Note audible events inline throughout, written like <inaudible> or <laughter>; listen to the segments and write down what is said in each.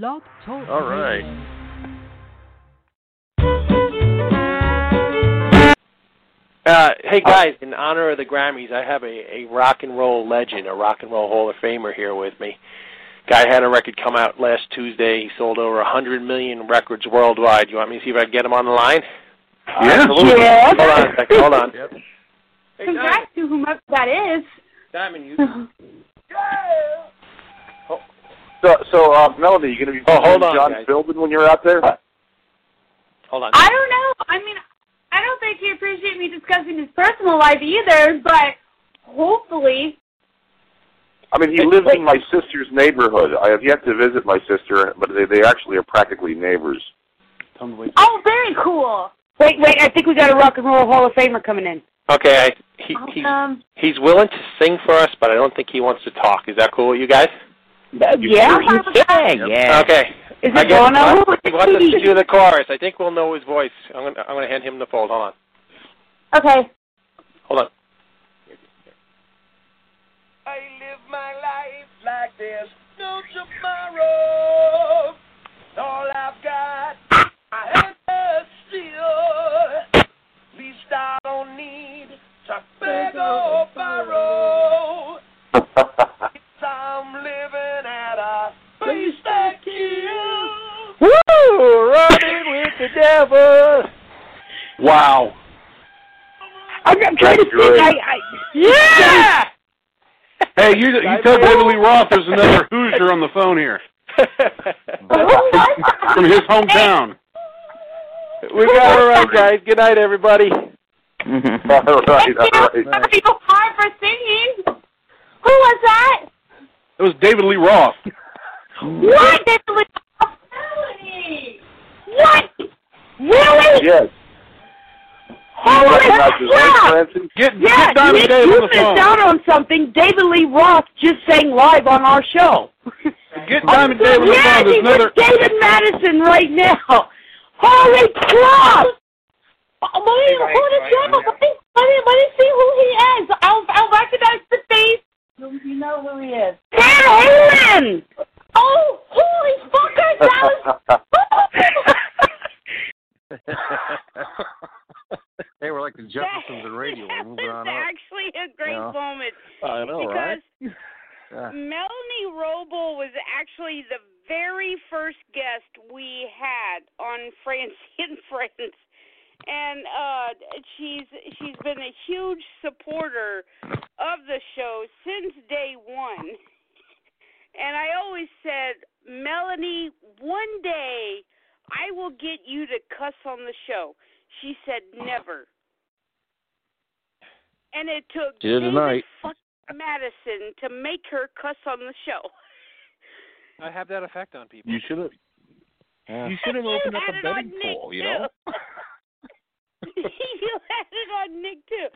Blog Talk All right. Uh, hey guys, in honor of the Grammys, I have a, a rock and roll legend, a rock and roll Hall of Famer here with me. Guy had a record come out last Tuesday. He sold over a hundred million records worldwide. You want me to see if I can get him on the line? Yeah. Absolutely. Yeah. Hold on a second. Hold on. Yep. Hey, Congrats to whomever that is. Diamond, you. <laughs> So, so uh, Melanie, you going to be Oh, hold on, John guys. Philbin when you're out there? Hold on. I don't know. I mean, I don't think he appreciates me discussing his personal life either, but hopefully. I mean, he lives in my sister's neighborhood. I have yet to visit my sister, but they they actually are practically neighbors. Oh, very cool. Wait, wait, I think we got a Rock and Roll Hall of Famer coming in. Okay, I, he, he Um, he's willing to sing for us, but I don't think he wants to talk. Is that cool with you guys? Yeah, sure? I'm fine with that. yeah. Okay. Is I it guess Bono? he wants us to do the chorus. I think we'll know his voice. I'm gonna I'm gonna hand him the fold. Hold on. Okay. Hold on. I live my life like there's no tomorrow. All I've got, I have to steal. Least I don't need to beg or borrow. <laughs> Woo! Running with the devil. Wow. I'm, I'm trying to That's think. I, I, Yeah. Hey, you, you tell David Lee Roth there's another Hoosier on the phone here <laughs> oh, from his hometown. we got it right, guys. Good night, everybody. Mm-hmm. all right, all Thank you. right. Hard for singing. Who was that? It was David Lee Roth. What? That's the Melanie. What? Really? Yes. Holy Recognize his voice, crap! Get, Yeah, get Diamond Nick, Dave you on the missed phone. out on something. David Lee Roth just sang live on our show. Get Diamond oh, Dave on the yeah, phone. There's he's another. with David Madison right now. Holy crap! Let me, hold it down. Let me, let me, let me see who he is. I'll, I'll recognize the face. You know who he is. Van Halen! Oh, holy fuckers! That was... <laughs> they were like the Jeffersons of radio. We're that on was up. actually a great Yeah. moment I know, because Yeah. <laughs> Melanie Roble was actually the very first guest we had on Francie and <laughs> Friends, and uh, she's she's been a huge supporter of the show since day one. And I always said, Melanie, one day I will get you to cuss on the show. She said never. And it took She did David tonight. fucking Madison to make her cuss on the show. I have that effect on people. You should have. You should have opened up a it on betting Nick, pool. You know. <laughs> you had it on Nick too.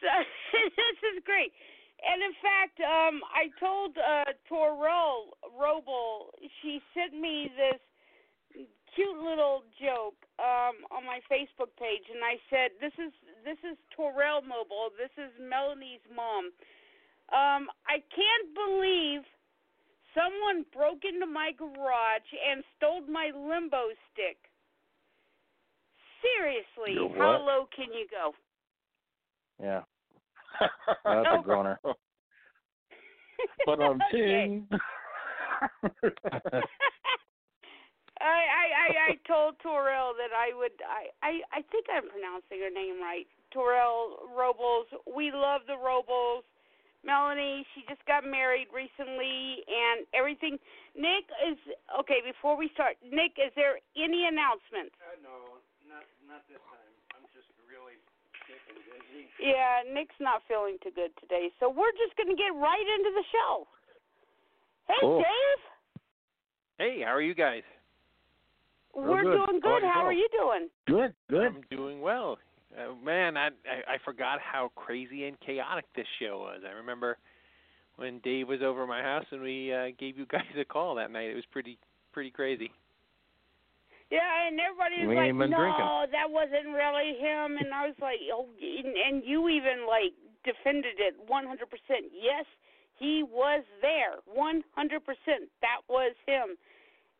So <laughs> this is great. And in fact, um, I told uh, Torrell Roble, she sent me this cute little joke um, on my Facebook page, and I said, "This is this is Torrell Mobile. This is Melanie's mom. Um, I can't believe someone broke into my garage and stole my limbo stick. Seriously, how low can you go? Yeah. <laughs> That's a groaner. <laughs> But on Okay. <laughs> ting. I, told Torel that I would I, I I think I'm pronouncing her name right. Torel Robles. We love the Robles. Melanie, she just got married recently and everything. Nick is okay, before we start, Nick, is there any announcements? Uh, no, not not this time. I'm just really sick and busy. Yeah, Nick's not feeling too good today, so we're just gonna get right into the show. Hey Cool. Dave. Hey, how are you guys? We're good. doing good. about How are you doing? Good, good. I'm doing well. Uh, man, I, I I forgot how crazy and chaotic this show was. I remember when Dave was over at my house and we uh, gave you <laughs> guys a call that night. It was pretty pretty crazy. Yeah, and everybody was We like, "No, drinking." that wasn't really him." And I was like, "Oh," and, and you even like defended it 100%. Yes, he was there. 100%. That was him.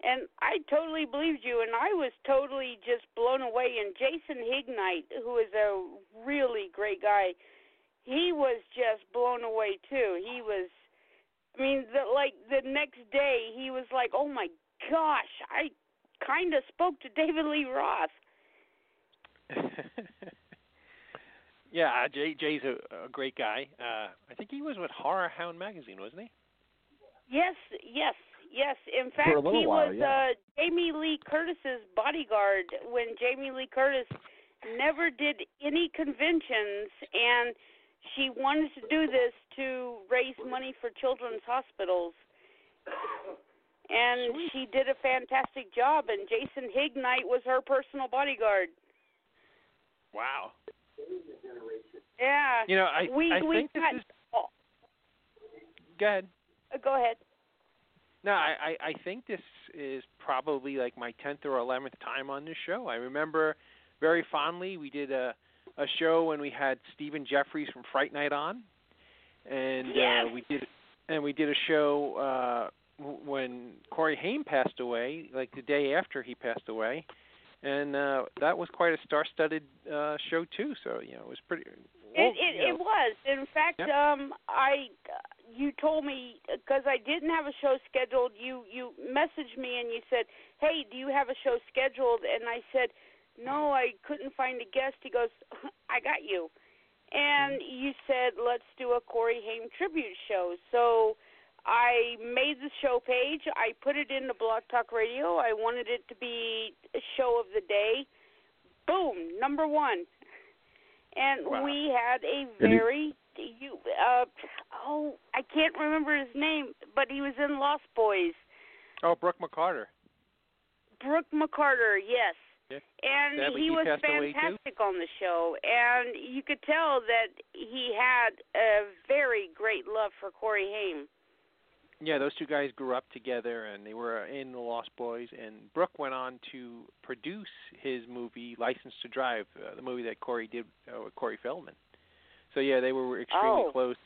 And I totally believed you, and I was totally just blown away. And Jason Hignite, who is a really great guy, he was just blown away too. He was, I mean, the, like the next day, he was like, "Oh my gosh, I kind of spoke to David Lee Roth." <laughs> yeah, uh, Jay Jay's a, a great guy. Uh, I think he was with HorrorHound magazine, wasn't he? Yes, yes, yes. In fact, he while, was yeah. uh, Jamie Lee Curtis's bodyguard when Jamie Lee Curtis never did any conventions, and she wanted to do this to raise money for children's hospitals. And she did a fantastic job, and Jason Hignite was her personal bodyguard. Wow. Yeah. You know, I we I we think this got. is. oh, Go ahead. uh, go ahead. No, I, I I think this is probably like my tenth or eleventh time on this show. I remember very fondly we did a a show when we had Stephen Geoffreys from Fright Night on, and Yes. uh, we did and we did a show uh, when Corey Haim passed away, like the day after he passed away, and uh, that was quite a star-studded uh, show too. So you know it was pretty. well, It it, you know, it was. In fact, Yep. um, I you told me because I didn't have a show scheduled. You you messaged me and you said, "Hey, do you have a show scheduled?" And I said, "No, I couldn't find a guest." He goes, <laughs> "I got you." And mm-hmm. you said, "Let's do a Corey Haim tribute show." So I made the show page. I put it into Blog Talk Radio. I wanted it to be a show of the day. Boom, number one. And Wow. we had a very you uh oh I can't remember his name, but he was in Lost Boys. oh, Brooke McCarter. Brooke McCarter, yes. Yeah. And he was passed away, too. fantastic on the show, and you could tell that he had a very great love for Corey Haim. Yeah, those two guys grew up together, and they were in the Lost Boys. And Brooke went on to produce his movie License to Drive, uh, the movie that Corey did uh, with Corey Feldman. So yeah, they were extremely Oh. close.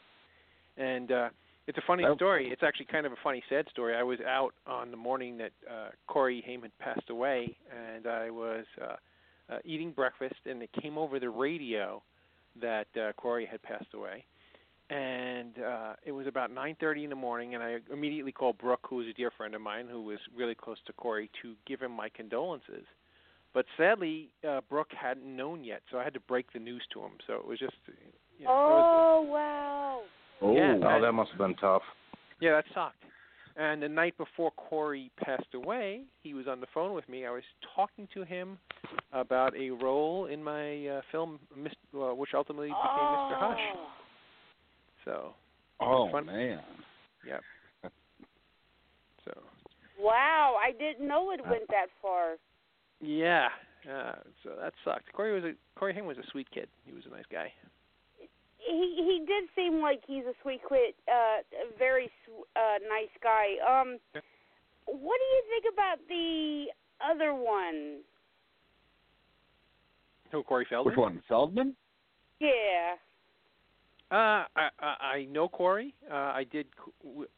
And uh, it's a funny Oh. story. It's actually kind of a funny, sad story. I was out on the morning that uh, Corey Haim had passed away, and I was uh, uh, eating breakfast, and it came over the radio that uh, Corey had passed away and uh it was about 9:30 in the morning and I immediately called Brooke who was a dear friend of mine who was really close to Corey to give him my condolences. But sadly, uh Brooke hadn't known yet, so I had to break the news to him. So it was just you know, it was, Oh wow! Oh, Yeah. oh, that must have been tough. yeah, that sucked. And the night before Corey passed away, he was on the phone with me. I was talking to him about a role in my uh, film, Mis- uh, which ultimately became Mr. Hush. Oh. So, Oh fun. man. yep. <laughs> So, Wow, I didn't know it went that far. Yeah, uh, so that sucked. Corey was a Corey Haim was a sweet kid. He was a nice guy. He he did seem like he's a sweet quit, uh, a very sw- uh, nice guy. Um, Yeah. what do you think about the other one? Who Corey Feldman? Which one? Feldman? Yeah. Uh, I, I I know Corey. Uh, I did.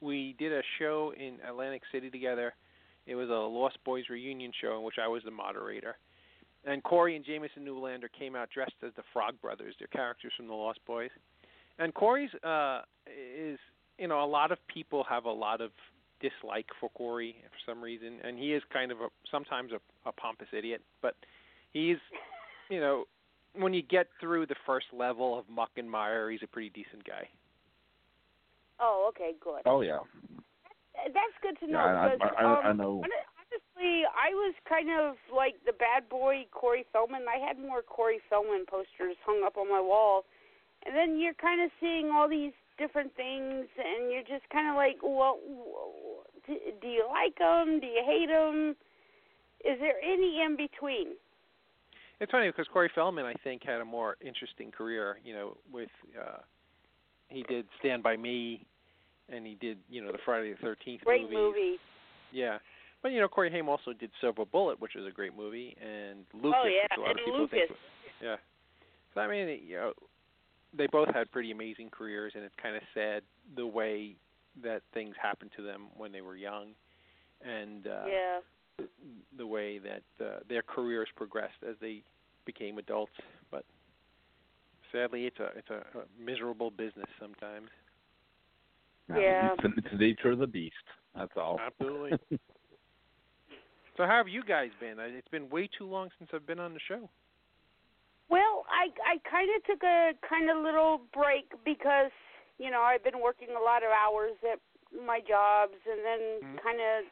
We did a show in Atlantic City together. It was a Lost Boys reunion show in which I was the moderator. And Corey and Jamison Newlander came out dressed as the Frog Brothers. They're characters from the Lost Boys. And Corey's uh, is, you know, a lot of people have a lot of dislike for Corey for some reason, and he is kind of a sometimes a, a pompous idiot. But he's, you know, when you get through the first level of muck and mire, he's a pretty decent guy. Oh, okay, good. Oh yeah. That's good to know. Yeah, I, because, I, I, I um, know. Honestly, I was kind of like the bad boy Corey Feldman. I had more Corey Feldman posters hung up on my wall, and then you're kind of seeing all these different things, and you're just kind of like, well, Do you like them? Do you hate them? Is there any in between? It's funny because Corey Feldman, I think, had a more interesting career. You know, with uh, he did Stand by Me, and he did you know the Friday the Thirteenth movie. Great movie. Yeah, but you know Corey Haim also did Silver Bullet, which was a great movie, and Lucas, oh yeah, which and Lucas. think. Yeah, so I mean, you know, they both had pretty amazing careers, and it's kind of sad the way that things happened to them when they were young, and uh, yeah. the, the way that uh, their careers progressed as they became adults. But sadly, it's a it's a, a miserable business sometimes. Yeah. It's, it's the nature of the beast. That's all. Absolutely. <laughs> so how have you guys been? It's been way too long since I've been on the show. Well, I I kind of took a kind of little break because you know I've been working a lot of hours at my jobs, and then Mhm. kind of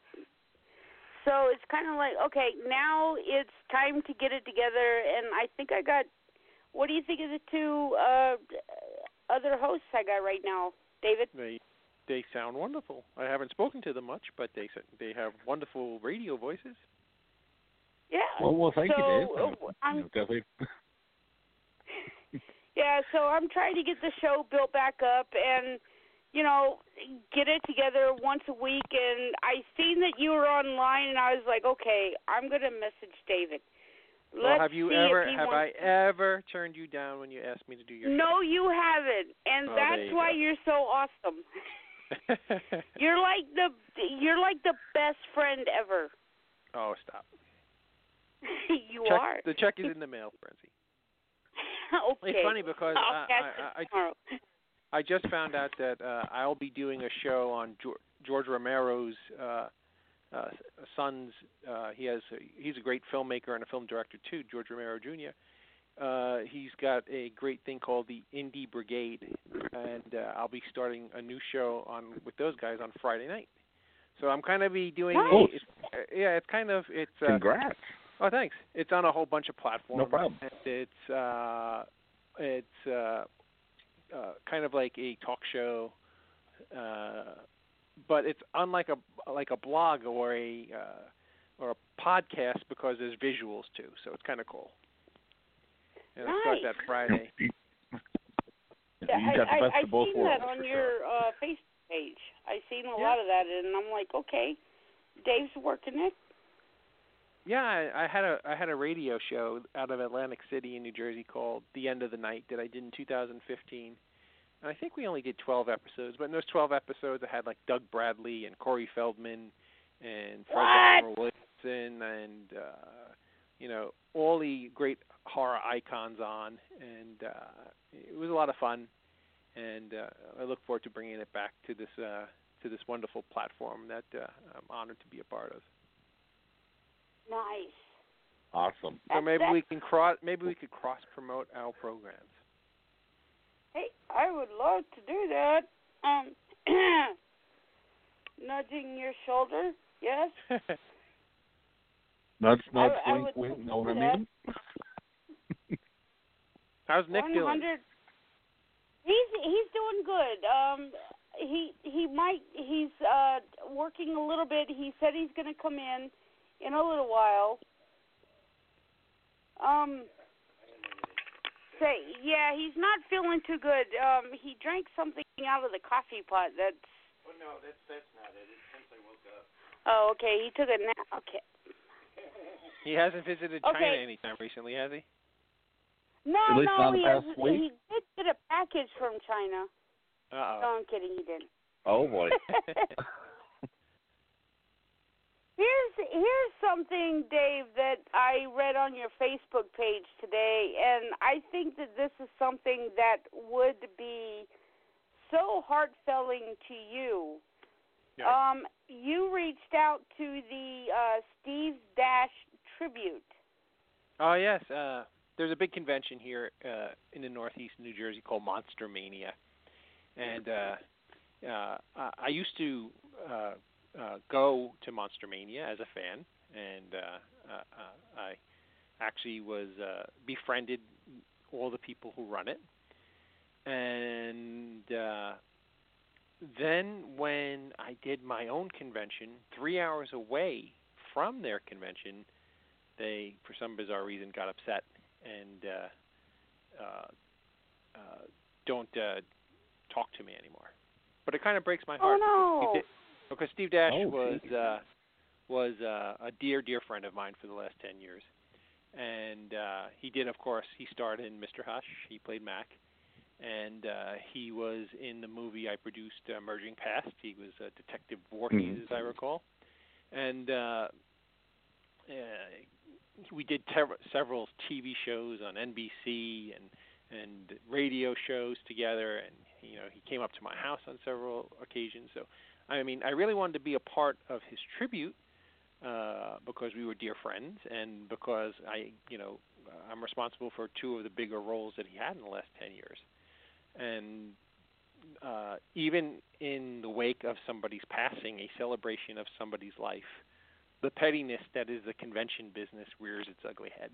so it's kind of like okay, now it's time to get it together, and I think I got. What do you think of the two uh other hosts I got right now, David? They they sound wonderful. I haven't spoken to them much, but they they have wonderful radio voices. Yeah. Well, well, thank so, you, Dave. uh, You I'm know, definitely. <laughs> Yeah, so I'm trying to get the show built back up and you know, get it together once a week and I seen that you were online and I was like, okay, I'm going to message David. Let's well, have you ever have wants I ever turned you down when you asked me to do your No, you haven't, and oh, that's you why go. you're so awesome. <laughs> You're like the you're like the best friend ever. oh, stop. <laughs> you check, are. The check is <laughs> in the mail, Frenzy. okay. It's funny because I'll I, catch I, I, tomorrow. I just found out that uh, I'll be doing a show on George, Romero's uh, uh, son's. Uh, he has. A, he's a great filmmaker and a film director too, George Romero Jr. Uh, he's got a great thing called the Indie Brigade, and uh, I'll be starting a new show on with those guys on Friday night. So I'm kind of be doing. Nice. It's, uh, yeah, it's kind of it's. Uh, Congrats. Oh, thanks. It's on a whole bunch of platforms. No problem. And it's uh, it's uh, uh, kind of like a talk show, uh, but it's unlike a like a blog or a uh, or a podcast because there's visuals too. So it's kind of cool. And it starts Nice. that Friday. You, Yeah, you got the I, best I, I of both seen that on for your sure. uh, Facebook page. I've seen a Yeah. lot of that, and I'm like, okay, Dave's working it. Yeah, I, I had a I had a radio show out of Atlantic City in New Jersey called The End of the Night that I did in 2015. And I think we only did 12 episodes, but in those 12 episodes I had like Doug Bradley and Corey Feldman and Fred Williamson and uh you know, all the great horror icons on and uh it was a lot of fun and uh I look forward to bringing it back to this uh to this wonderful platform that uh, I'm honored to be a part of. Nice. Awesome. So That's- maybe that's- we can cross maybe we could cross promote our programs. Hey, I would love to do that. Um, <clears throat> nudging your shoulder. Yes. <laughs> Nuts, nuts, I wink, would wink. do Know what I mean? <laughs> <laughs> How's Nick One doing? hundred. He's he's doing good. Um, he he might he's uh working a little bit. He said he's going to come in in a little while. Um. Say yeah, he's not feeling too good. Um, he drank something out of the coffee pot. That's Well, no, that's that's not it. It's since I woke up. oh okay. He took a nap. Okay. He hasn't visited Okay. China anytime recently, has he? No, At least no, not he past has, week? he did get a package from China. Uh No, I'm kidding. He didn't. Oh boy. <laughs> <laughs> Here's here's something, Dave, that I read on your Facebook page today, and I think that this is something that would be so heartfelling to you. Yeah. Um, you reached out to the uh, Steve Dash tribute. Oh yes, uh there's a big convention here uh in the northeast New Jersey called Monster Mania. And uh uh I I used to uh uh go to Monster Mania as a fan and uh, uh, uh I actually was uh befriended all the people who run it. And uh then when I did my own convention, three hours away from their convention, they, for some bizarre reason, got upset and uh, uh, uh, don't uh, talk to me anymore. But it kind of breaks my heart. Oh no. Because Steve, Dash Oh, was uh, was uh, a dear, dear friend of mine for the last ten years, and uh, he did, of course, he starred in Mr. Hush. He played Mac, and uh, he was in the movie I produced, uh, Emerging Past. He was uh, Detective Voorhees, Mhm. as I recall, and uh, uh, we did ter- several TV shows on NBC and and radio shows together, and you know he came up to my house on several occasions. So, I mean, I really wanted to be a part of his tribute uh, because we were dear friends, and because I, you know, I'm responsible for two of the bigger roles that he had in the last ten years, and uh, even in the wake of somebody's passing, a celebration of somebody's life, the pettiness that is the convention business rears its ugly head.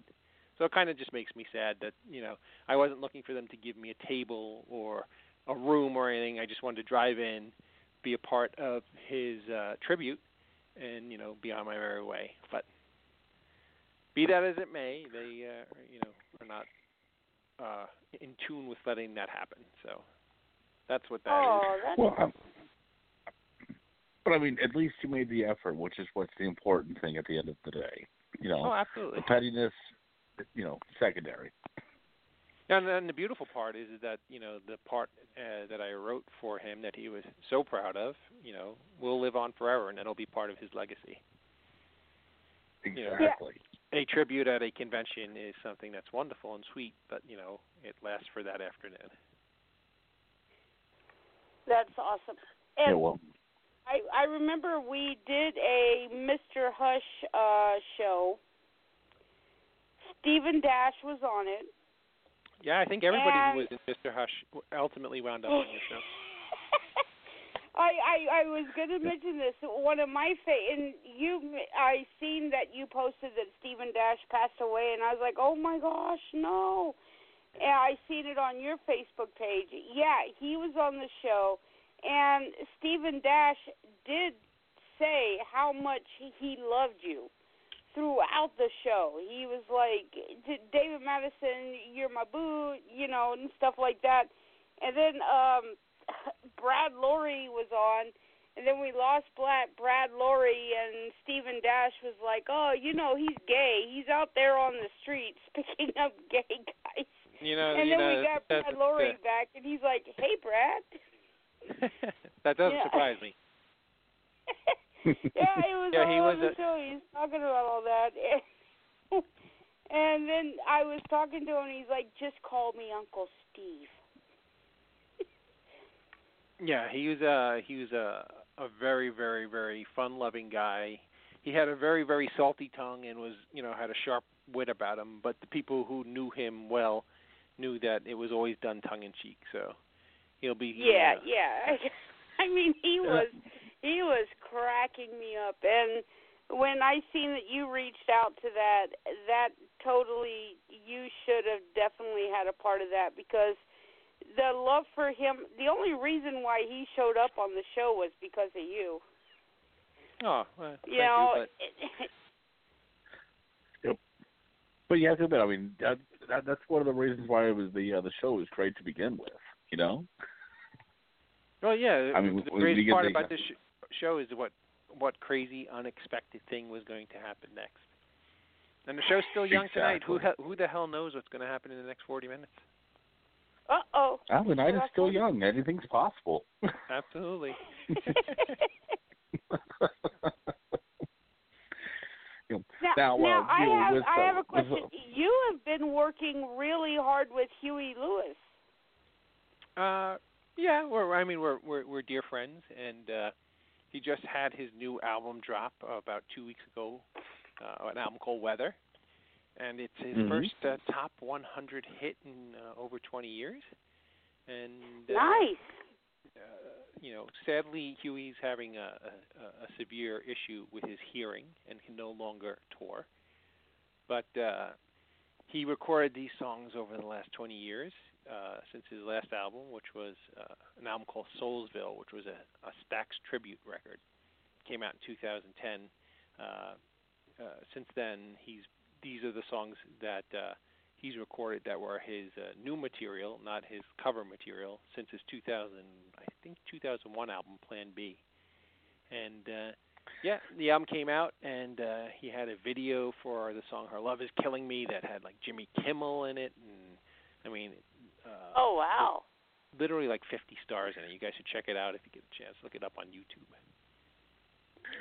So it kind of just makes me sad that you know I wasn't looking for them to give me a table or a room or anything. I just wanted to drive in, be a part of his uh, tribute, and you know be on my merry way. But be that as it may, they uh, you know are not uh, in tune with letting that happen. So that's what that is. oh, that's Well, um, but I mean, at least you made the effort, which is what's the important thing at the end of the day. You know, Oh, absolutely. the pettiness, you know, secondary. And then the beautiful part is that you know the part uh, that I wrote for him that he was so proud of, you know, will live on forever, and that'll be part of his legacy. Yeah. Exactly. A tribute at a convention is something that's wonderful and sweet, but you know it lasts for that afternoon. that's awesome. Yeah. And Well, I I remember we did a Mr. Hush uh show. Stephen Dash was on it. Yeah, I think everybody And- who was in Mr. Hush ultimately wound up on the show. <laughs> I, I I was going to mention this. One of my fa- and you I seen that you posted that Stephen Dash passed away, and I was like, oh my gosh, no. And I seen it on your Facebook page. Yeah, he was on the show, and Stephen Dash did say how much he- he loved you throughout the show. He was like, David Madison, you're my boo, you know, and stuff like that. And then um <sighs> Brad Loree was on, and then we lost Brad, Brad Loree, and Stephen Dash was like, "Oh, you know, he's gay. He's out there on the streets <laughs> picking up gay guys." You know, and you then know we got Brad Loree back, and he's like, "Hey, Brad." <laughs> that doesn't Yeah. surprise me. <laughs> yeah, it was <laughs> Yeah, all he on was the a- show. He's talking about all that. <laughs> and then I was talking to him, and he's like, "Just call me Uncle Steve." Yeah, he was uh he was a a very very very fun loving guy. He had a very very salty tongue and was you know had a sharp wit about him. But the people who knew him well knew that it was always done tongue in cheek. So he'll be Yeah, uh, yeah. <laughs> I mean, he was he was cracking me up, and when I seen that you reached out to that, that totally you should have definitely had a part of that because the love for him. The only reason why he showed up on the show was because of you. Oh, well, thank You know, you, but but you have to admit, I mean, that, that that's one of the reasons why it was the uh, the show was great to begin with. You know. Well, yeah. I mean, the greatest part the- about this sh- show is what what crazy, unexpected thing was going to happen next. And the show's still young tonight. Who who the hell knows what's going to happen in the next 40 minutes? Uh oh. Well, the night is still young. Anything's possible. Absolutely. <laughs> You know, Now, Now, uh, I you have with, I uh, have a with, question. uh, You have been working really hard with Huey Lewis. Uh, yeah, we're I mean we're we're we're dear friends, and uh, he just had his new album drop uh, about two weeks ago, uh, an album called Weather, and it's his Mhm. first uh, top 100 hit in uh, over 20 years. And uh, Nice. uh, you know, sadly, Huey's having a, a, a severe issue with his hearing and can no longer tour. But uh, he recorded these songs over the last 20 years uh, since his last album, which was uh, an album called Soulsville, which was a, a Stax tribute record. Came out in 2010. Uh, uh, since then, he's these are the songs that uh, he's recorded that were his new material, not his cover material, since his 2000, I think 2001 album Plan B. And yeah, the album came out, and he had a video for the song "Her Love Is Killing Me" that had like Jimmy Kimmel in it, and I mean, uh, oh wow, literally like 50 stars in it. You guys should check it out if you get a chance. Look it up on YouTube.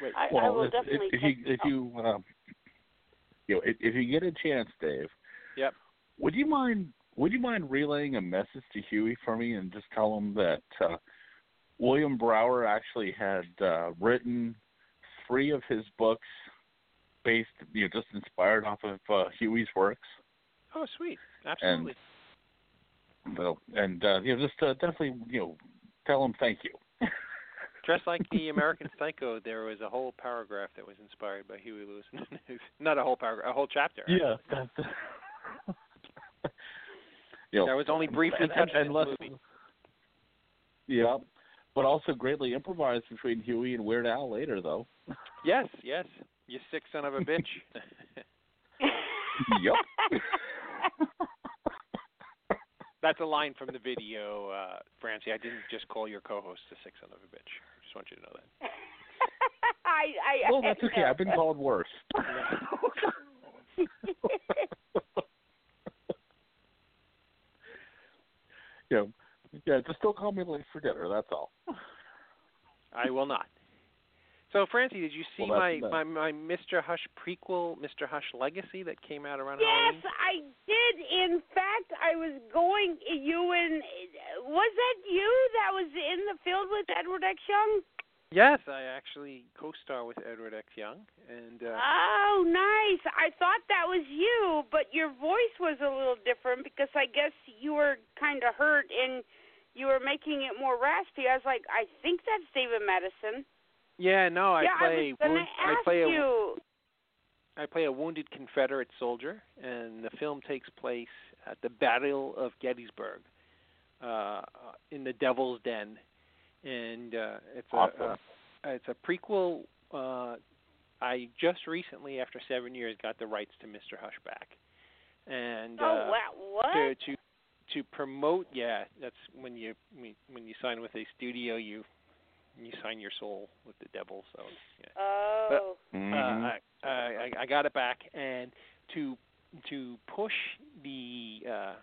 Wait, I, well, I will if, definitely if, if you if you um, you know if, if you get a chance, Dave. Yep. Would you mind Would you mind relaying a message to Huey for me and just tell him that uh, William Brower actually had uh, written three of his books based, you know, just inspired off of uh, Huey's works. Oh, sweet! Absolutely. And, well, and uh, you know, just uh, definitely, you know, tell him thank you. <laughs> Just like the American Psycho, there was a whole paragraph that was inspired by Huey Lewis. <laughs> Not a whole paragraph, a whole chapter. Yeah. That's, <laughs> you know, that was only briefly and, touched and, in the less, movie. Yeah, but also greatly improvised between Huey and Weird Al later, though. Yes, yes. You sick son of a bitch. yep. That's a line from the video, uh, Francie. I didn't just call your co-host a six son of a bitch. I just want you to know that. <laughs> I, I, Well, that's okay. I've been <laughs> called worse. <laughs> yeah, yeah. Just don't call me late for dinner. That's all. I will not. So, Francie, did you see Well, my, my my Mr. Hush prequel, Mr. Hush Legacy, that came out around Yes, Halloween? I did. In fact, I was going. You and was that you that was in the field with Edward X. Young? Yes, I actually co-star with Edward X. Young, and uh, Oh, nice. I thought that was you, but your voice was a little different because I guess you were kind of hurt and you were making it more raspy. I was like, I think that's David Madison. Yeah, no, I yeah, play I was gonna wound- I play a you. I play a wounded Confederate soldier, and the film takes place at the Battle of Gettysburg, uh, in the Devil's Den, and uh, it's Awesome. a, a it's a prequel. Uh, I just recently, after seven years, got the rights to Mr. Hush back, and Oh uh, wow, what? to to to promote. Yeah, that's when you when you sign with a studio, you you sign your soul with the devil. So yeah Oh. Mhm. uh, I, I I got it back, and to to push the uh,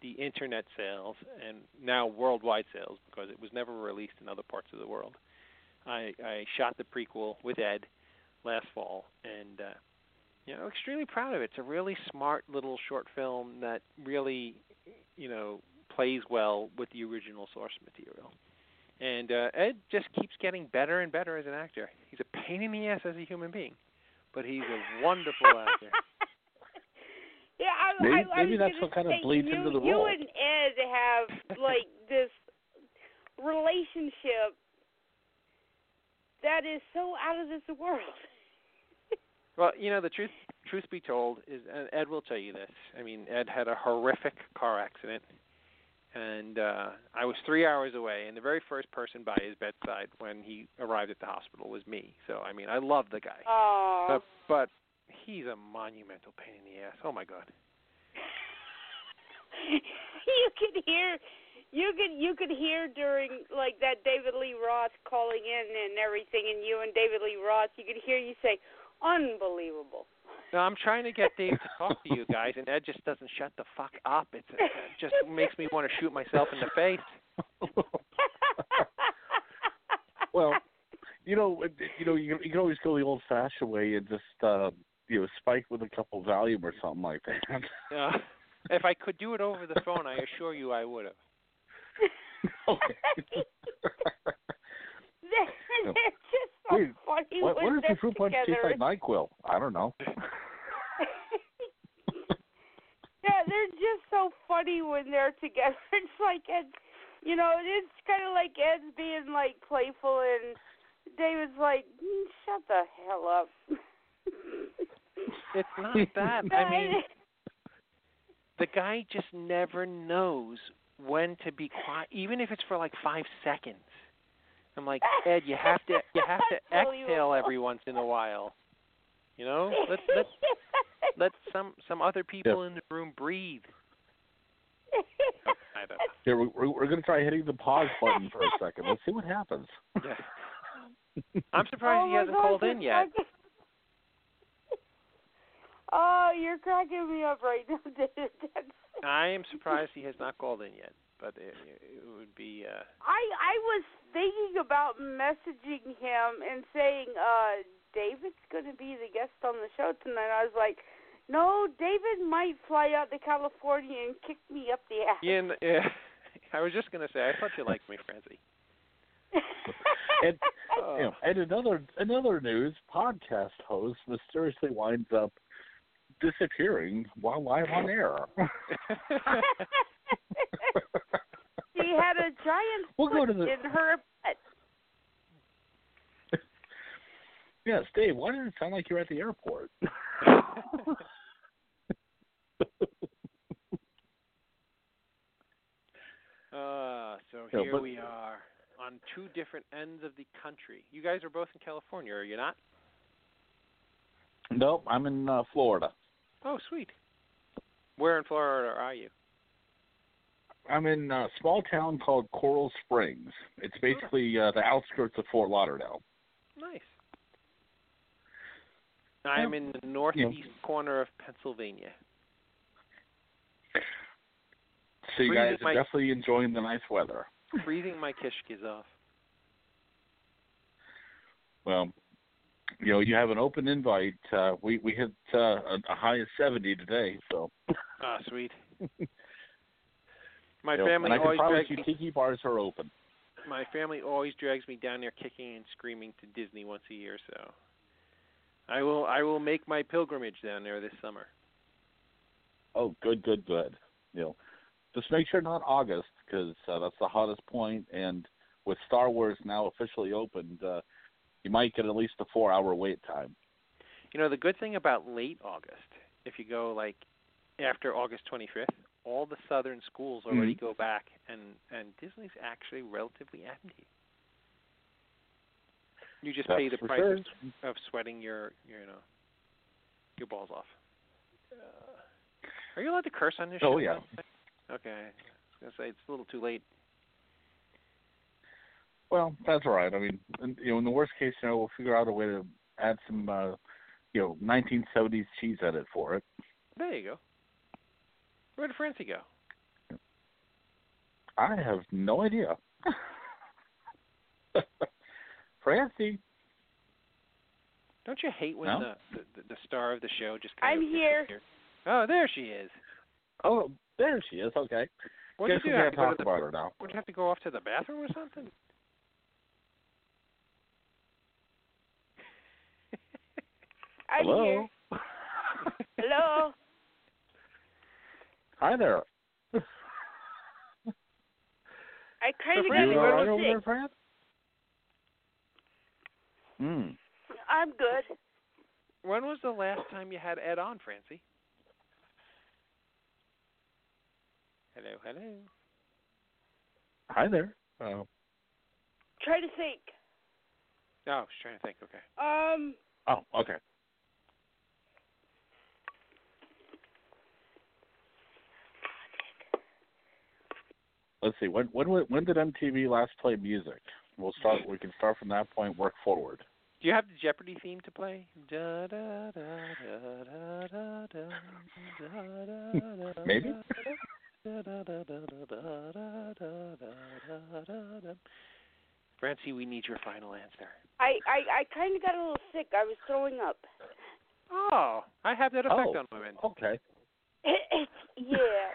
the internet sales and now worldwide sales because it was never released in other parts of the world. I I shot the prequel with Ed last fall, and uh, you know extremely proud of it. It's a really smart little short film that really you know plays well with the original source material. And uh, Ed just keeps getting better and better as an actor. He's a pain in the ass as a human being, but he's a wonderful actor. <laughs> Yeah, I, Maybe- I, I maybe that's what kind of bleeds you, into the You role. and Ed have like <laughs> this relationship that is so out of this world. <laughs> Well, you know the truth. Truth be told, is and Ed will tell you this. I mean, Ed had a horrific car accident, and uh, I was three hours away, and the very first person by his bedside when he arrived at the hospital was me. So I mean, I love the guy, Oh. but, but he's a monumental pain in the ass. Oh my god. <laughs> you could hear you could you could hear during like that David Lee Roth calling in and everything and you and David Lee Roth you could hear you say unbelievable. No, I'm trying to get Dave to talk to you guys, and Ed just doesn't shut the fuck up. It's, it just makes me want to shoot myself in the face. <laughs> well, you know, you know, you, you can always go the old-fashioned way and just, uh, you know, spike with a couple of Valium or something like that. <laughs> Uh, if I could do it over the phone, I assure you I would have. okay. they're, they're just so <laughs> Wait, funny what, what if the fruit punch together. tastes like Nyquil? I don't know. <laughs> yeah, they're just so funny when they're together. <laughs> It's like Ed, you know, it's kind of like Ed's being like playful and David's like, "Mm, shut the hell up. It's not that. I mean, the guy just never knows when to be quiet, even if it's for like five seconds. I'm like, Ed, you have to you have to <laughs> exhale every once in a while. You know, let let <laughs> let some some other people in the room breathe. <laughs> I don't. Here, we're, we're going to try hitting the pause button for a second. Let's see what happens. Yeah. I'm surprised oh he hasn't God, called in yet. cracking- Oh, you're cracking me up right now, David. I am surprised he has not called in yet, but it, it would be. uh I I was thinking about messaging him and saying, uh, David's going to be the guest on the show tonight. I was like, no, David might fly out to California and kick me up the ass. Ian, yeah, <laughs> I was just gonna say, I thought you liked me, Francie. <laughs> And Oh. you know, and another another news podcast host mysteriously winds up disappearing while live on air. <laughs> she had a giant We'll go to the- in her butt. <laughs> yes, Dave. Why did it sound like you're at the airport? <laughs> uh, so Yeah, here but- we are on two different ends of the country. You guys are both in California, are you not? nope, I'm in uh, Florida. Oh, sweet. Where in Florida are you? I'm in a small town called Coral Springs. It's basically uh, the outskirts of Fort Lauderdale. Nice. I am in the northeast corner of Pennsylvania. So you Freezing guys are my- definitely enjoying the nice weather. Freezing my kishkis off. Well, you know, you have an open invite. Uh, we we hit uh, a, a high of 70 today, so. Ah, sweet. <laughs> My you know, family and I can always promise drags you, me. tiki bars are open. My family always drags me down there kicking and screaming to Disney once a year, so I will I will make my pilgrimage down there this summer. Oh, good, good, good. You know, just make sure not August because uh, that's the hottest point, and with Star Wars now officially opened, uh, you might get at least a four-hour wait time. You know, the good thing about late August, if you go like after August 25th, all the southern schools already Mhm. go back and and Disney's actually relatively empty. You just pay the price sure. of, of sweating your, your you know your balls off. Uh, are you allowed to curse on this show? Oh, show? yeah. Okay. I was gonna say it's a little too late. Well, that's all right. I mean, you know, in the worst case scenario, we'll figure out a way to add some, uh, you know, 1970s cheese edit for it. There you go. Where did Francie go? I have no idea. <laughs> Francie, Don't you hate when No? the, the the star of the show just kind I'm of here. Oh, there she is. oh, there she is. Okay. What Guess did we you do? Have can't to go to talk the, about her now. Would you have to go off to the bathroom or something? I'm Hello. here. Hello. <laughs> Hi there. I kind of So got you a all right little over there, sick. Fran? Hmm. I'm good. When was the last time you had Ed on, Francie? Hello, hello. Hi there. Uh, Try to think. Oh, I was trying to think. Okay. Um, oh, okay. let's see when when when did MTV last play music? We'll start. We can start from that point, work forward. Do you have the Jeopardy theme to play? Maybe. Francie, we need your final answer. I, I, I kind of got a little sick. I was throwing up. Oh, I have that effect oh, on women. Okay. yeah.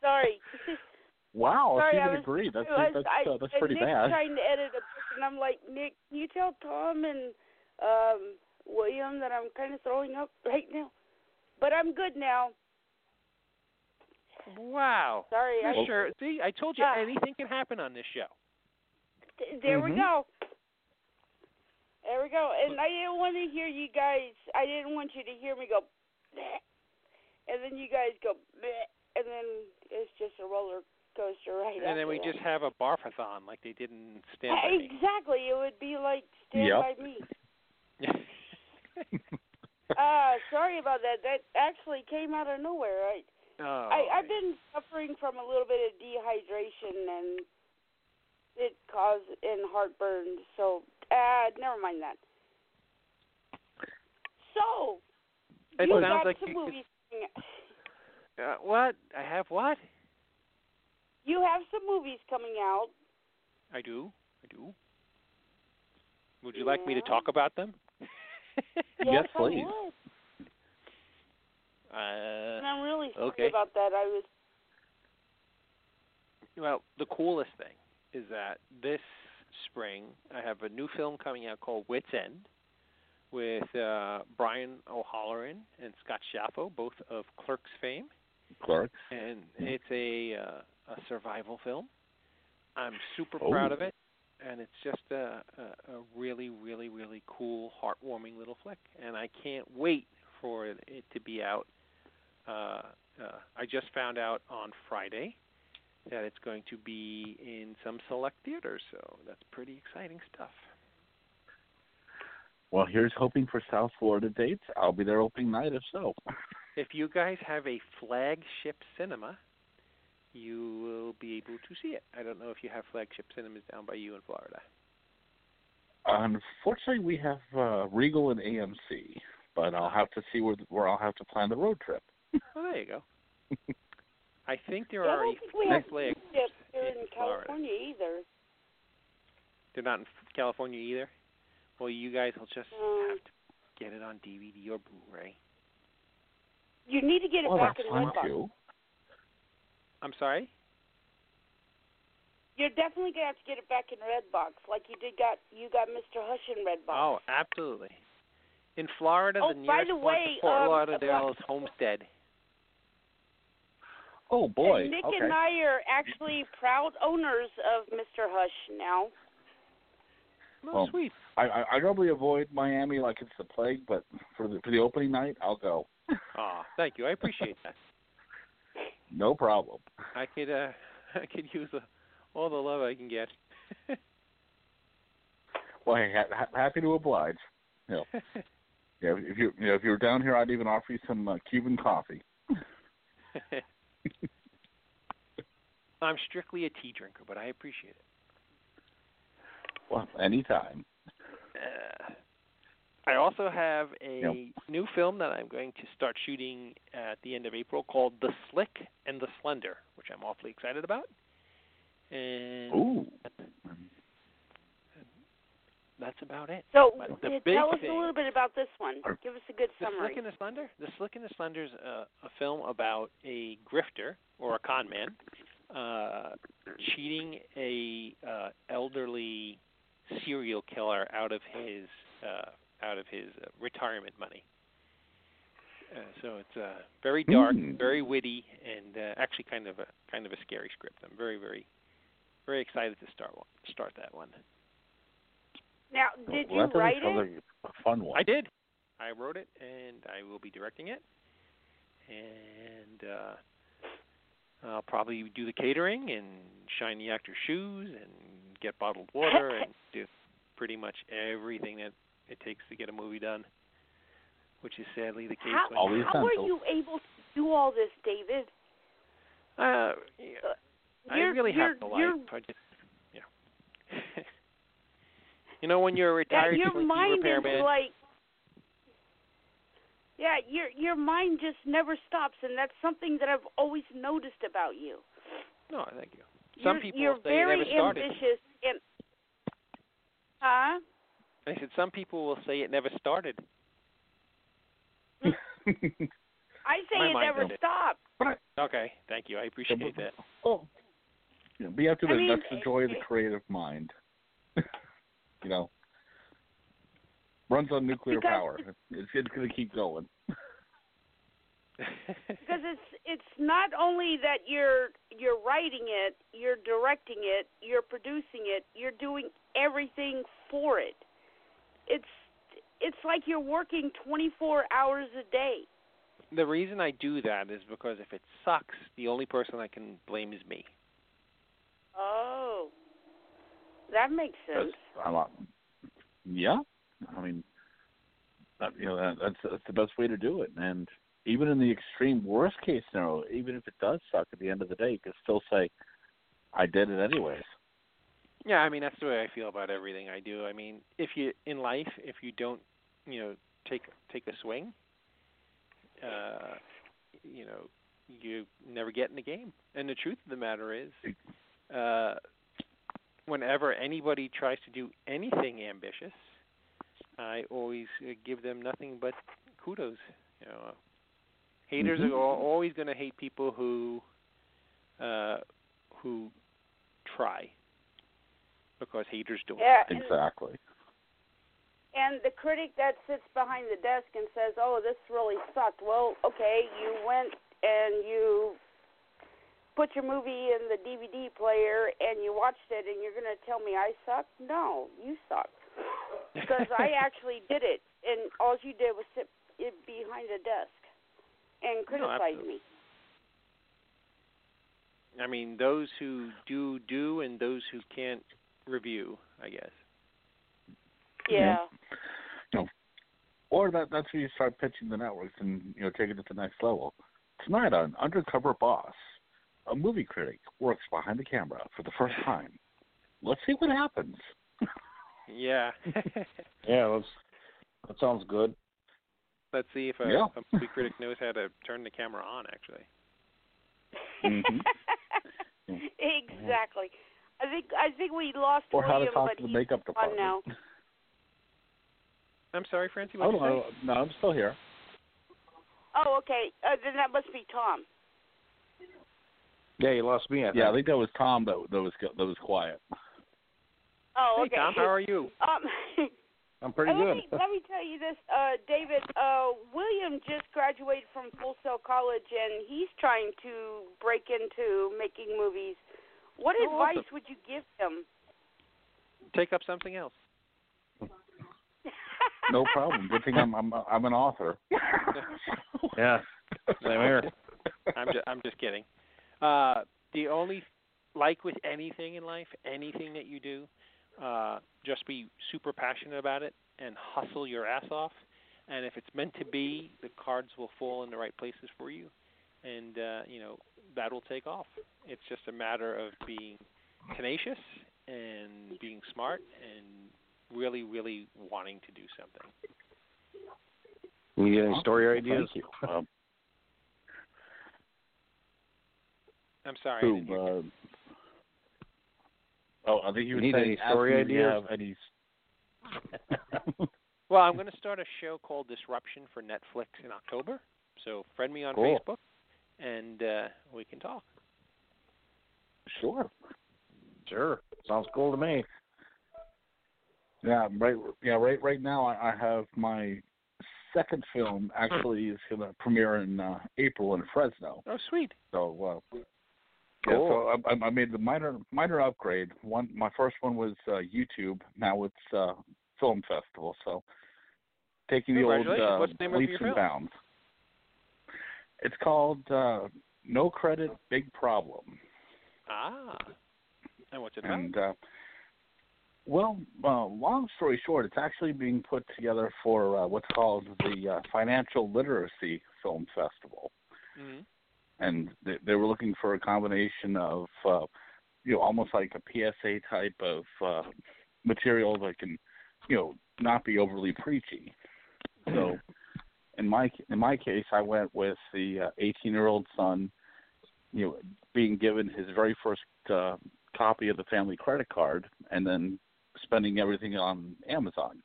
Sorry. <laughs> Wow. Sorry, if I you would was- agree, that's I was- that's I- uh, that's and pretty Nick's bad. trying to edit a book, and I'm like, Nick, can you tell Tom and um William that I'm kind of throwing up right now? But I'm good now. Wow. Sorry. You I, sure? See, I told you Ah. anything can happen on this show. Th- There we Mhm. go. There we go. And I didn't want to hear you guys. I didn't want you to hear me go. "Bleh." and then you guys go, Bleh, and then it's just a roller coaster right and then we that. just have a barfathon like they did in Stand By Me. Exactly. It would be like Stand Yep. by Me. <laughs> Uh, sorry about that. That actually came out of nowhere. I, oh, I I've been suffering from a little bit of dehydration and it caused and heartburn. So, uh, never mind that. So, It you sounds got like some you could- movies. Coming out. Uh, what? I have what? You have some movies coming out. I do. I do. Would you like me to talk about them? <laughs> Yes, I please. would. uh, And I'm really sorry okay. about that. I was well, the coolest thing is that this spring I have a new film coming out called Wits End with uh, Brian O'Halloran and Scott Schiaffo, both of Clerks fame. Clark. and it's a uh, a survival film. I'm super Oh. proud of it, and it's just a, a a really really really cool, heartwarming little flick, and I can't wait for it, it to be out. Uh, uh, I just found out on Friday that it's going to be in some select theaters, so that's pretty exciting stuff. Well, here's hoping for South Florida dates. I'll be there opening night if so. <laughs> If you guys have a flagship cinema, you will be able to see it. I don't know if you have flagship cinemas down by you in Florida. Unfortunately, we have uh, Regal and AMC, but I'll have to see where where I'll have to plan the road trip. <laughs> Well, there you go. <laughs> I think there Yeah, are don't a few have flags. here in in Florida. California either. They're not in California either. Well, you guys will just No. have to get it on DVD or Blu-ray. You need to get it well, back that's in fine Redbox. too. I'm sorry. You're definitely gonna have to get it back in Redbox, like you did got you got Mr. Hush in Redbox. Oh, absolutely. In Florida, Oh, the by nearest the one way, to Fort um, Lauderdale <laughs> is Homestead. Oh boy. And Nick okay. and I are actually proud owners of Mr. Hush now. Oh, Well, sweet. I, I I normally avoid Miami like it's the plague, but for the for the opening night, I'll go. Oh, thank you. I appreciate that. No problem. I could uh, <laughs> I could use the, all the love I can get. <laughs> Well, hey, ha- ha- happy to oblige. You know, <laughs> yeah, if you you know if you were down here, I'd even offer you some uh, Cuban coffee. I'm strictly a tea drinker, but I appreciate it. Well, anytime. Uh, I also have a Yep. new film that I'm going to start shooting at the end of April called The Slick and the Slender, which I'm awfully excited about. And Ooh. that's about it. So the big tell us thing- a little bit about this one. Give us a good The summary. Slick and the Slender. The Slick and the Slender is a, a film about a grifter or a con man uh, cheating a uh, elderly serial killer out of his uh, out of his uh, retirement money. Uh, so it's uh, very dark, Hmm. very witty, and uh, actually kind of a kind of a scary script. I'm very very very excited to start one, start that one. Now, did well, you that write it? a fun one. I did. I wrote it, and I will be directing it. And uh, I'll probably do the catering and shine the actor's shoes and get bottled water <laughs> and do pretty much everything that it takes to get a movie done, which is sadly the case. How, when All the you're- how are you able to do all this, David? Uh, yeah, I really have the life. you're- I just, you <laughs> know. you know, when you're a retired Yeah, retired your TV mind is like yeah your your mind just never stops and that's something that i've always noticed about you no, thank you. Some you're, people you're say it very never started. ambitious and huh I said some people will say it never started. <laughs> i say My it never did. stopped Okay, thank you. I appreciate that. Oh, you know, be up to I the mean, that's the joy of the it- creative mind. <laughs> you know, runs on nuclear Because- power. It's it's going to keep going. <laughs> because it's it's not only that you're you're writing it you're directing it you're producing it you're doing everything for it it's it's like you're working 24 hours a day the reason I do that is because if it sucks, the only person I can blame is me. Oh, that makes sense. I'm not, yeah, I mean, that, you know, that, that's that's the best way to do it. And even in the extreme worst case scenario, even if it does suck at the end of the day, you can still say, "I did it anyways." Yeah, I mean that's the way I feel about everything I do. I mean, if you in life, if you don't, you know, take take a swing, uh, you know, you never get in the game. And the truth of the matter is, uh, whenever anybody tries to do anything ambitious, I always uh, give them nothing but kudos. You know, haters Mhm. are always going to hate people who uh, who try because haters don't. Yeah, and, Exactly. and the critic that sits behind the desk and says, "Oh, this really sucked." Well, okay, you went and you put your movie in the DVD player and you watched it, and you're going to tell me I sucked? No, you sucked because I <laughs> actually did it, and all you did was sit i- behind a desk and criticize absolutely. me. I mean, those who do do, and those who can't review, I guess. Yeah. No. Or that that's where you start pitching the networks and you know taking it to the next level. Tonight on Undercover Boss, a movie critic works behind the camera for the first time. Let's see what happens. Yeah. <laughs> Yeah, that's that sounds good. Let's see if a, Yeah. a movie critic knows how to turn the camera on. Actually. Mhm. <laughs> exactly. I think I think we lost Or how to William, talk but to the he's makeup on department. now. I'm sorry, Francie. Oh What did you no, no, I'm still here. Oh, okay. Uh, then that must be Tom. Yeah, you lost me. I think. Yeah, I think that was Tom that that was that was quiet. Oh, Hey okay. Tom, how are you? Um, <laughs> I'm pretty uh, let good. Me, let me tell you this, uh, David. Uh, William just graduated from Full Sail College, and he's trying to break into making movies. What Oh, advice awesome. would you give him? Take up something else. <laughs> No problem. Good thing I'm I'm I'm an author. <laughs> yeah, same here. I'm just, I'm just kidding. Uh, the only, like with anything in life, anything that you do, uh, just be super passionate about it and hustle your ass off. And if it's meant to be, the cards will fall in the right places for you, and uh, you know that will take off. It's just a matter of being tenacious and being smart and really, really wanting to do something. You get any story ideas? Thank you. <laughs> Um, I'm sorry. Who, didn't hear you. uh, oh, I think you You were need any story asking if you ideas? any <laughs> Well, I'm going to start a show called Disruption for Netflix in October. So friend me on Cool. Facebook, and uh, we can talk. Sure. Sure, sounds cool to me. Yeah, right. Yeah, right. Right now, I, I have my second film. Actually, is going to premiere in uh, April in Fresno. Oh, sweet. So, uh, yeah, so I, I- I made the minor minor upgrade. One, my first one was uh, YouTube. Now it's uh, film festival. So, taking the old Congratulations. uh, What's the name of leaps and film? bounds. It's called uh, No Credit, Big Problem. Ah. And what's it about? And uh, well, uh, long story short, it's actually being put together for uh, what's called the uh, Financial Literacy Film Festival, hmm and they, they were looking for a combination of, uh, you know, almost like a PSA type of uh, material that can, you know, not be overly preachy. So, <laughs> in my in my case, I went with the 18 year old son, you know, being given his very first uh, copy of the family credit card, and then spending everything on Amazon,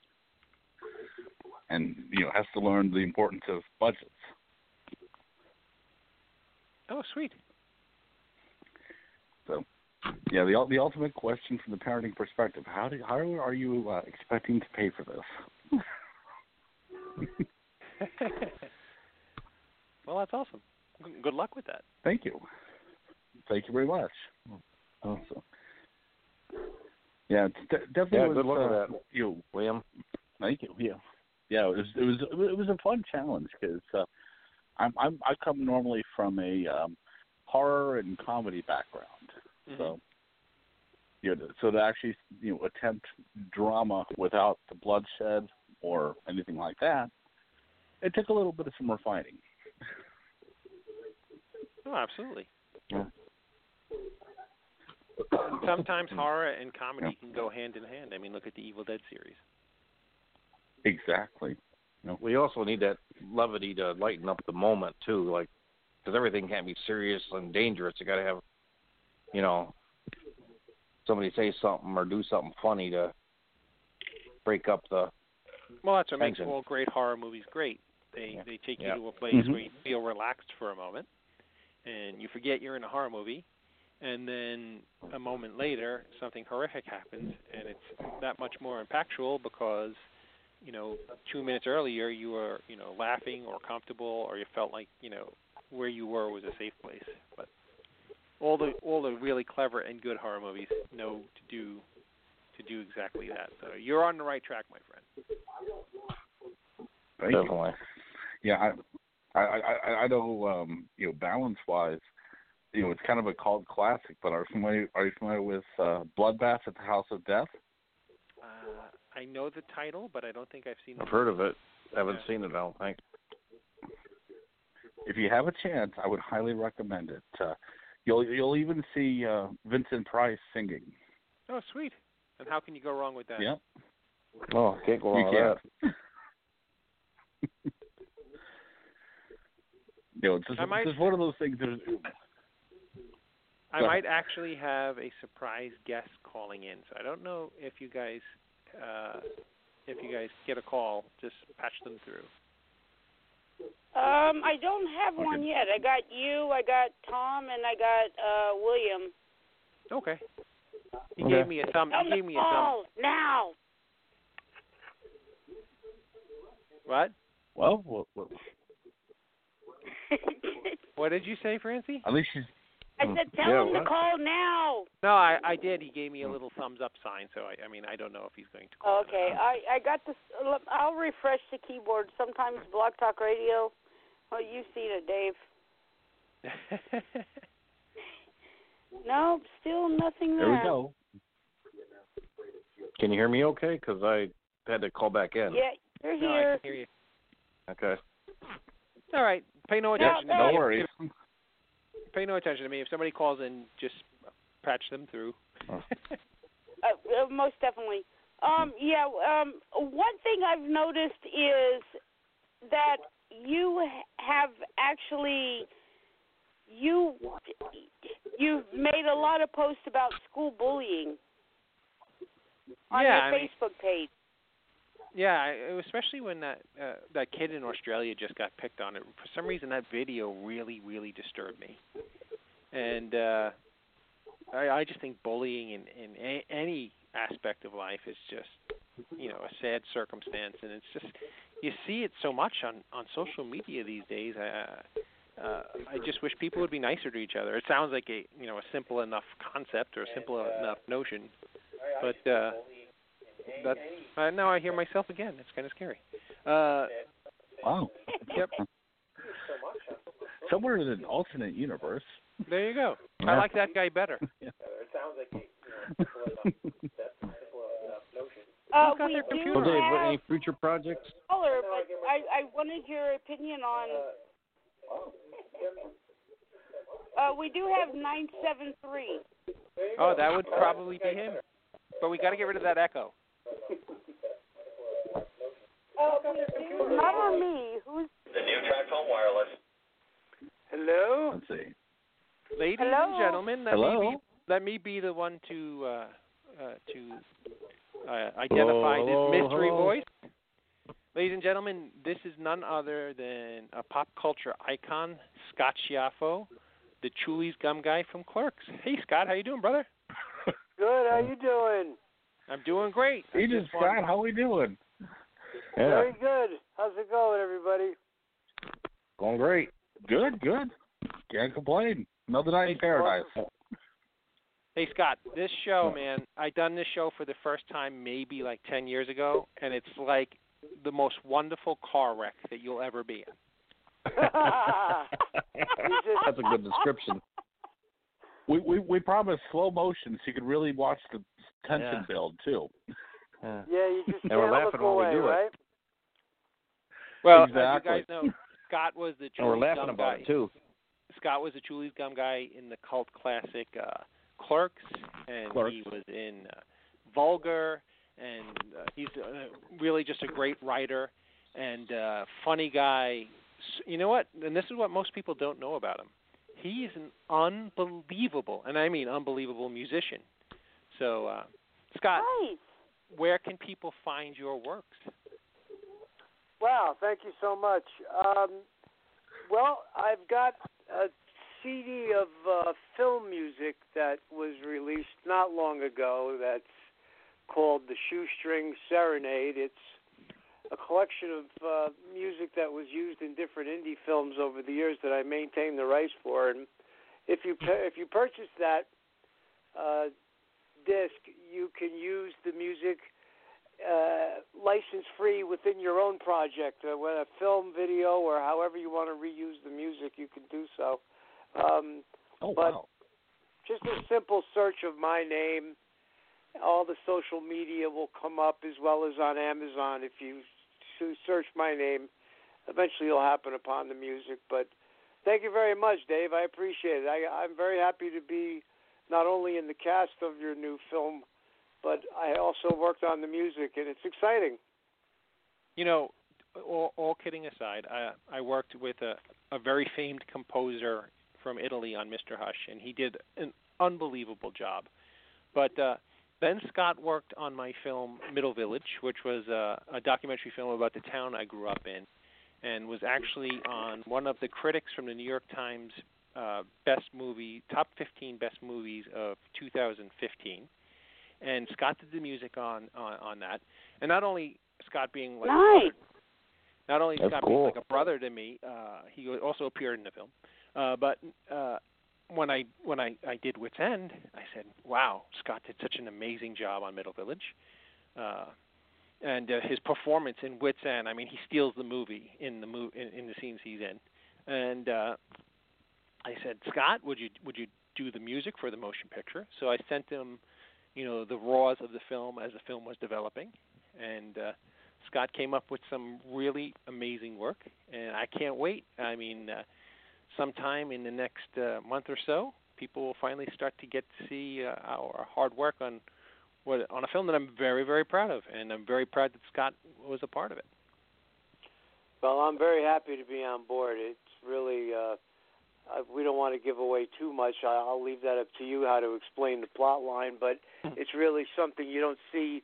and you know has to learn the importance of budgets. Oh, sweet. So, yeah, the the ultimate question from the parenting perspective: how do how are you uh, expecting to pay for this? <laughs> <laughs> well, that's awesome. G- Good luck with that. Thank you, thank you very much. Awesome. Yeah, it's de- definitely Yeah, was, good luck with uh, that. You, William. Thank you. Yeah, yeah. It was it was it was a fun challenge because uh, I'm I'm I come normally from a um, horror and comedy background, Mhm. so you know, so to actually you know attempt drama without the bloodshed or anything like that, it took a little bit of some refining. Oh, absolutely. Yeah. Sometimes <coughs> horror and comedy can go hand in hand. I mean, look at the Evil Dead series. Exactly. We also need that levity to lighten up the moment too, like because everything can't be serious and dangerous. You got to have, you know, somebody say something or do something funny to break up the. Well, that's what makes Tension. all great horror movies great. They they take Yeah. you to a place Mhm. where you feel relaxed for a moment, and you forget you're in a horror movie, and then a moment later something horrific happens, and it's that much more impactful because you know two minutes earlier you were you know laughing or comfortable or you felt like you know where you were was a safe place. But all the all the really clever and good horror movies know to do to do exactly that. So you're on the right track, my friend. Thank you. Definitely. Yeah, I, I, I, I know, um, you know, balance wise, you know, it's kind of a cult classic. But are you familiar? Are you familiar with uh, Bloodbath at the House of Death? Uh, I know the title, but I don't think I've seen. I've the heard of it. I haven't Yeah. seen it. I don't think. If you have a chance, I would highly recommend it. Uh, you'll you'll even see uh, Vincent Price singing. Oh, sweet. And how can you go wrong with that? Yep, Oh, can't go you wrong with can. that. <laughs> you know, it's just, might- it's just one of those things. That, I might actually have a surprise guest calling in, so I don't know if you guys, uh, if you guys get a call, just patch them through. Um, I don't have one yet. I got you, I got Tom, and I got uh William. Okay. He Okay. gave me a thumb. On He gave me a thumb. call now. What? well, well, well, <laughs> What did you say, Francie? at least she's. I said, mm. tell Yeah, him what? to call now. No, I I did. He gave me a mm. little thumbs up sign, so I I mean I don't know if he's going to call. Okay, I I got this. I'll refresh the keyboard. Sometimes Blog Talk Radio. Well, you've seen it, Dave. I. <laughs> Nope, still nothing There there. we go. Can you hear me? Okay, because I had to call back in. Yeah, you're no, I here. can hear you. Okay. All right. Pay no No, attention. to no me. No worries. Pay no attention to me. If somebody calls in, just patch them through. Oh. <laughs> Uh, uh, most definitely. Um, yeah. Um, one thing I've noticed is that you have actually you you've made a lot of posts about school bullying on Yeah, your I mean- Facebook page. Yeah, especially when that uh, that kid in Australia just got picked on. It for some reason that video really really disturbed me, and uh, I, I just think bullying in in a, any aspect of life is just you know a sad circumstance, and it's just you see it so much on on social media these days. I, uh, I just wish people would be nicer to each other. It sounds like a you know a simple enough concept or a simple enough notion, but uh, that's uh, now I hear myself again. It's kind of scary. Uh, Wow. yep, Somewhere in an alternate universe. there you go. I like that guy better. <laughs> Yeah. Uh, we do computer? So, Dave, have any future projects? caller, but I I wanted your opinion on. Uh, we do have nine seven three. Oh, that would probably be him. But we got to get rid of that echo. Not on me. Who's The new TracFone Wireless. Hello? Let's see. Ladies Hello? and gentlemen, let Hello? me be, let me be the one to uh, uh, to uh, identify Hello, this mystery hello. voice. Ladies and gentlemen, this is none other than a pop culture icon, Scott Schiaffo, the Chewlies gum guy from Clerks. Hey, Scott, how you doing, brother? Good, how you doing? I'm doing great. I Hey, just Scott, wanted- how we doing? Yeah, Very good. How's it going, everybody? going great. Good, good. Can't complain. Another night in paradise. Hey Scott, this show, man, I done this show for the first time maybe like ten years ago, and it's like the most wonderful car wreck that you'll ever be in. <laughs> That's a good description. <laughs> We we we promised slow motion so you could really watch the tension Yeah. build too. Yeah. Yeah, you just And can't we're look laughing while we away, do it. right? Well, Exactly. as you guys know, Scott was the And we're laughing Gum about guy. it too. Scott was the Chewlies Gum guy in the cult classic uh, Clerks, and Clerks. he was in uh, Vulgar, and uh, he's uh, really just a great writer and uh, funny guy. You know what? And this is what most people don't know about him. He's an unbelievable, and I mean unbelievable musician. So, uh, Scott, Nice. where can people find your works? Wow, thank you so much. Um, well, I've got a CD of uh, film music that was released not long ago that's called The Shoestring Serenade. It's a collection of uh, music that was used in different indie films over the years that I maintain the rights for. And if you if you purchase that uh, disc, you can use the music uh, license free within your own project, uh, whether a film, video, or however you want to reuse the music, you can do so. Um, Oh But- wow. just a simple search of my name. All the social media will come up as well as on Amazon. If you search my name, eventually you'll happen upon the music. But thank you very much, Dave. I appreciate it. I, I'm very happy to be not only in the cast of your new film, but I also worked on the music, and it's exciting. You know, all, all kidding aside, I I worked with a a very famed composer from Italy on Mr. Hush, and he did an unbelievable job. But uh, then Scott worked on my film Middle Village, which was a, a documentary film about the town I grew up in, and was actually on one of the critics from the New York Times uh, best movie top 15 best movies of 2015. And Scott did the music on on, on that, and not only Scott being like a Nice. brother- not only That's Scott cool. being like a brother to me, uh, he also appeared in the film. Uh, but uh, when I when I, I did Wits End, I said, "Wow, Scott did such an amazing job on Middle Village." Uh, and uh, his performance in Wits End, I mean, he steals the movie in the mo- in, in the scenes he's in. And uh, I said, Scott, would you would you do the music for the motion picture? So I sent him, you know, the raws of the film as the film was developing, and uh, Scott came up with some really amazing work, and I can't wait. I mean, uh, sometime in the next uh, month or so, people will finally start to get to see uh, our hard work on what on a film that I'm very very proud of, and I'm very proud that Scott was a part of it. Well, I'm very happy to be on board. It's really, uh, uh, we don't want to give away too much. I- I'll leave that up to you how to explain the plot line, but it's really something you don't see.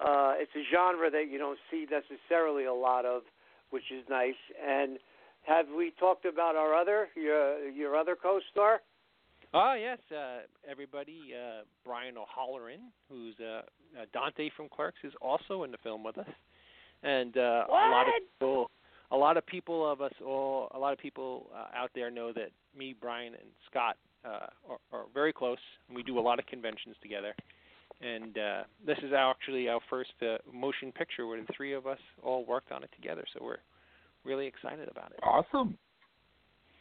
Uh, it's a genre that you don't see necessarily a lot of, which is nice. And have we talked about our other, your, your other co-star? Oh yes, uh, everybody. Uh, Brian O'Halloran, who's uh, uh, Dante from Clerks, is also in the film with us, and uh, a lot of people, a lot of people of us all, a lot of people uh, out there know that me, Brian, and Scott uh, are, are very close, and we do a lot of conventions together. And uh, this is actually our first uh, motion picture where the three of us all worked on it together, so we're really excited about it. Awesome.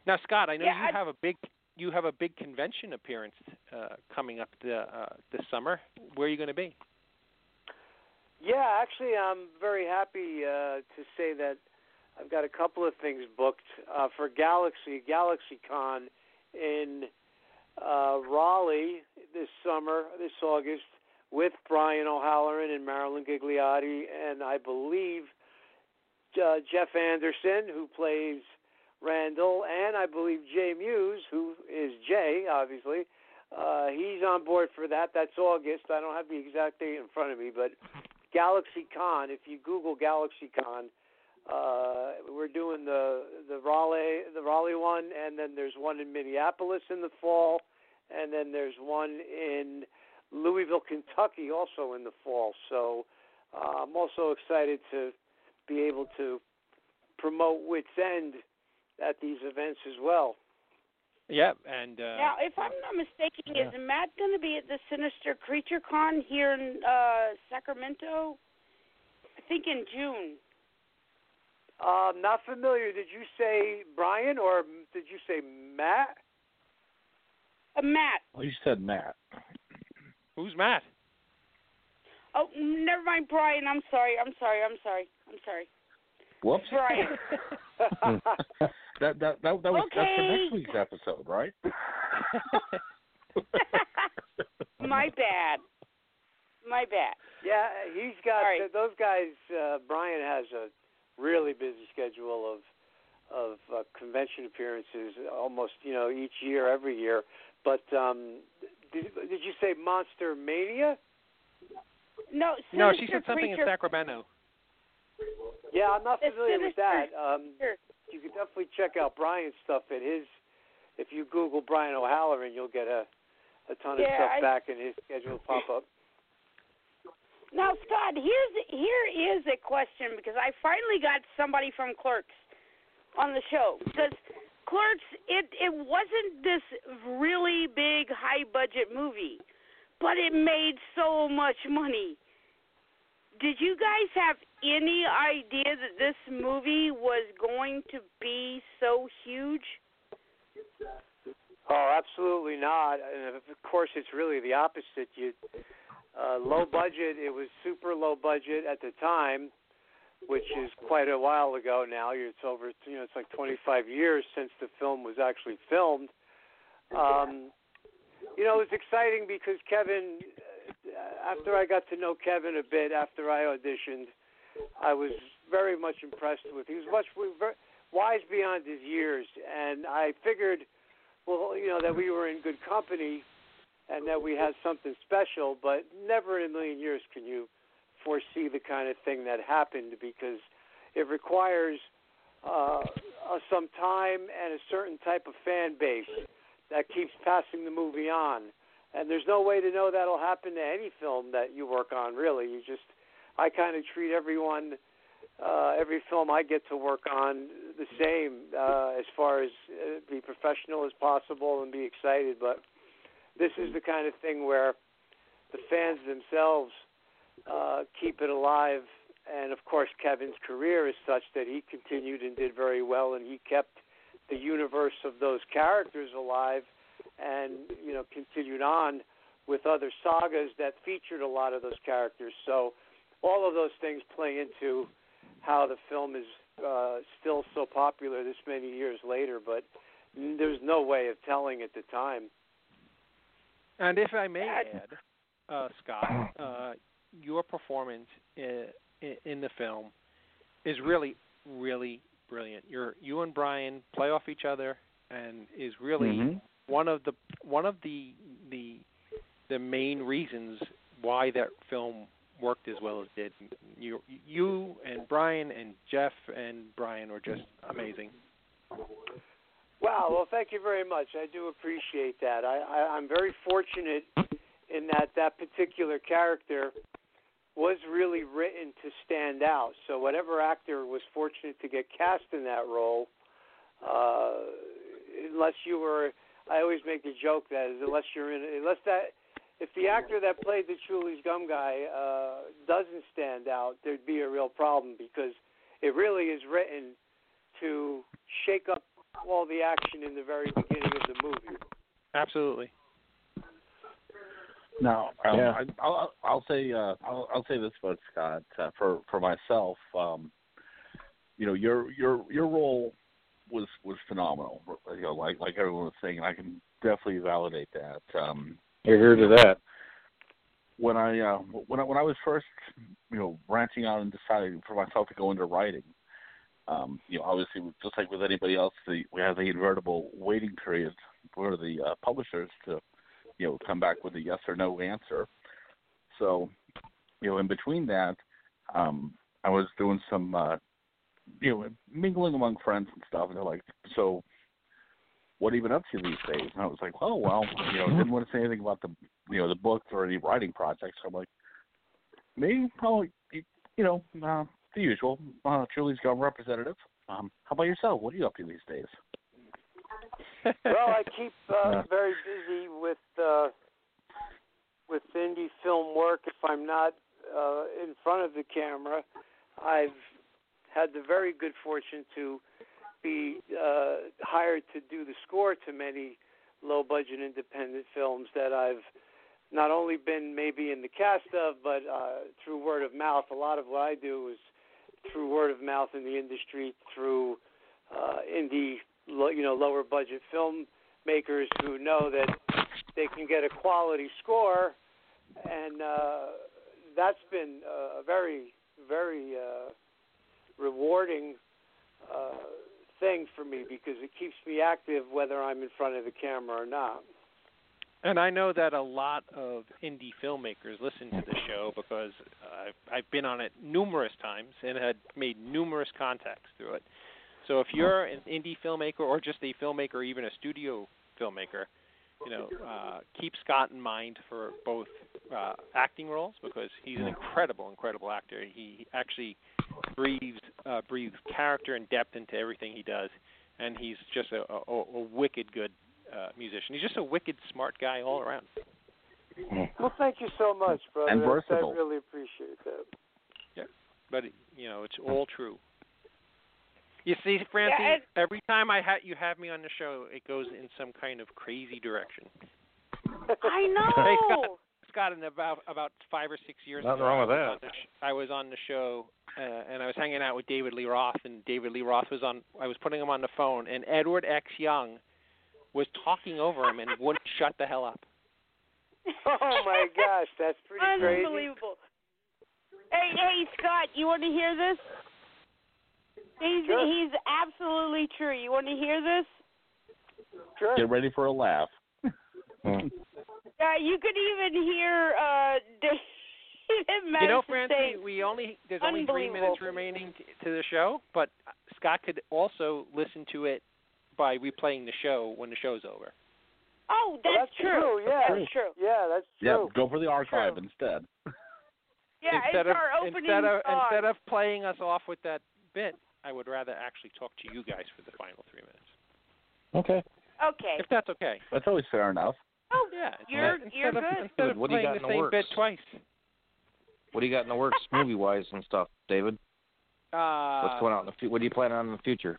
Now, Scott, I know Yeah, you I- have a big you have a big convention appearance uh, coming up the, uh, this summer. Where are you going to be? Yeah, actually, I'm very happy uh, to say that I've got a couple of things booked uh, for Galaxy GalaxyCon in uh, Raleigh this summer, this August, with Brian O'Halloran and Marilyn Ghigliotti, and I believe uh, Jeff Anderson, who plays Randall, and I believe Jay Mewes, who is Jay, obviously. Uh, he's on board for that. That's August. I don't have the exact date in front of me, but GalaxyCon. If you Google GalaxyCon, uh, we're doing the the Raleigh the Raleigh one, and then there's one in Minneapolis in the fall, and then there's one in Louisville, Kentucky, also in the fall. So uh, I'm also excited to be able to promote Wits End at these events as well. Yeah, and uh, Now, if I'm not mistaken, yeah. is Matt going to be at the Sinister Creature Con here in uh, Sacramento? I think in June. Uh, not familiar. Did you say Brian or did you say Matt? Uh, Matt. Well, you said Matt. Who's Matt? Oh, never mind, Brian. I'm sorry. I'm sorry. I'm sorry. I'm sorry. Whoops. Brian. <laughs> that that that, that was that's for Okay. next week's episode, right? <laughs> My bad. My bad. Yeah, he's got Sorry. those guys. Uh, Brian has a really busy schedule of of uh, convention appearances, almost you know each year, every year. But um, did, did you say Monster Mania? No, No, she said something in Sacramento. Yeah, I'm not familiar with that. Um, you can definitely check out Brian's stuff at his. If you Google Brian O'Halloran, you'll get a a ton of Yeah, stuff I- back, and his schedule pop up. Now, Scott, here's here is a question because I finally got somebody from Clerks on the show because Clerks it it wasn't this really big high budget movie, but it made so much money. Did you guys have any idea that this movie was going to be so huge? Oh, absolutely not. And of course, it's really the opposite. You uh, low budget. It was super low budget at the time, which is quite a while ago now. It's over. You know, it's like 25 years since the film was actually filmed. Um, you know, it was exciting because Kevin. uh, After I got to know Kevin a bit, after I auditioned, I was very much impressed with. He was much very, wise beyond his years, and I figured well, you know, that we were in good company and that we had something special, but never in a million years can you foresee the kind of thing that happened because it requires uh, some time and a certain type of fan base that keeps passing the movie on. And there's no way to know that'll happen to any film that you work on, really. You just, I kind of treat everyone uh, every film I get to work on the same uh, as far as uh, be professional as possible and be excited. But this is the kind of thing where the fans themselves uh, keep it alive. And of course, Kevin's career is such that he continued and did very well, and he kept the universe of those characters alive, and you know continued on with other sagas that featured a lot of those characters. So all of those things play into how the film is uh, still so popular this many years later, but n- there's no way of telling at the time. And if I may add, uh, Scott, uh, your performance in, in the film is really, really brilliant. You're, you and Brian play off each other, and is really Mhm. one of the one of the the the main reasons why that film worked as well as it did. You you and Brian and Jeff and Brian were just amazing. Wow. Well, thank you very much. I do appreciate that. I, I, I'm very fortunate in that that particular character was really written to stand out. So whatever actor was fortunate to get cast in that role, uh, unless you were, I always make the joke that unless you're in, unless that, if the actor that played the Chewlies Gum guy uh, doesn't stand out, there'd be a real problem because it really is written to shake up all the action in the very beginning of the movie. Absolutely. Now, um, Yeah. I, I'll, I'll say uh, I'll, I'll say this about Scott uh, for for myself. Um, you know, your your your role was was phenomenal. You know, like like everyone was saying, and I can definitely validate that. Um, You're here to that. when I uh, when I when I was first you know branching out and deciding for myself to go into writing, um, you know obviously just like with anybody else, the, we have the invertible waiting period for the uh, publishers to you know come back with a yes or no answer. So you know in between that, um, I was doing some uh, you know mingling among friends and stuff, and they're like, so what have you been up to these days? And I was like, oh well, you know, didn't want to say anything about the you know the books or any writing projects. So I'm like, me probably you you know uh, the usual. Uh, Chewlies gum representative. Um, how about yourself? What are you up to these days? well, I <laughs> keep uh, very busy with uh, with indie film work. If I'm not uh, in front of the camera, I've had the very good fortune to be uh, hired to do the score to many low budget independent films that I've not only been maybe in the cast of, but uh, through word of mouth. A lot of what I do is through word of mouth in the industry, through uh, indie, you know, lower budget filmmakers who know that they can get a quality score, and uh, that's been a very, very uh, rewarding uh, thing for me because it keeps me active whether I'm in front of the camera or not. And I know that a lot of indie filmmakers listen to the show because uh, I've been on it numerous times and had made numerous contacts through it. So if you're an indie filmmaker or just a filmmaker, even a studio filmmaker, you know, uh, keep Scott in mind for both uh, acting roles because he's an incredible, incredible actor. He actually breathes uh, breathes character and depth into everything he does, and he's just a, a, a wicked good uh, musician. He's just a wicked smart guy all around. Well, thank you so much, brother. And versatile. I really appreciate that. Yeah, but you know, it's all true. You see, Francie, Yeah, and- every time I ha- you have me on the show, it goes in some kind of crazy direction. <laughs> I Hey, know. Scott, Scott, in about about five or six years Nothing ago, wrong with I was that. on the sh- I was on the show, uh, and I was hanging out with David Lee Roth, and David Lee Roth was on. I was putting him on the phone, and Edward X. Young was talking over him and wouldn't shut the hell up. <laughs> Oh my gosh, that's pretty crazy. Unbelievable. Hey, hey, Scott, you want to hear this? He's Sure. he's absolutely true. You want to hear this? Sure. Get ready for a laugh. <laughs> Yeah, you could even hear uh <laughs> David You know, Madison Francie, we only there's only three minutes remaining t- to the show, but Scott could also listen to it by replaying the show when the show's over. "Oh, Well, that's, that's true, yeah. That's true. Yeah, that's Yeah, go for the archive instead. <laughs> Yeah, instead it's of our opening instead of song. instead of playing us off with that bit, I would rather actually talk to you guys for the final three minutes, Okay. okay. if that's okay. That's always fair enough. Oh, Yeah, you're instead you're of, good. Instead of What do you playing got the in the same works? bit twice. What do you got in the works, <laughs> movie wise and stuff, David? Uh, What's going on in the future? What are you planning on in the future?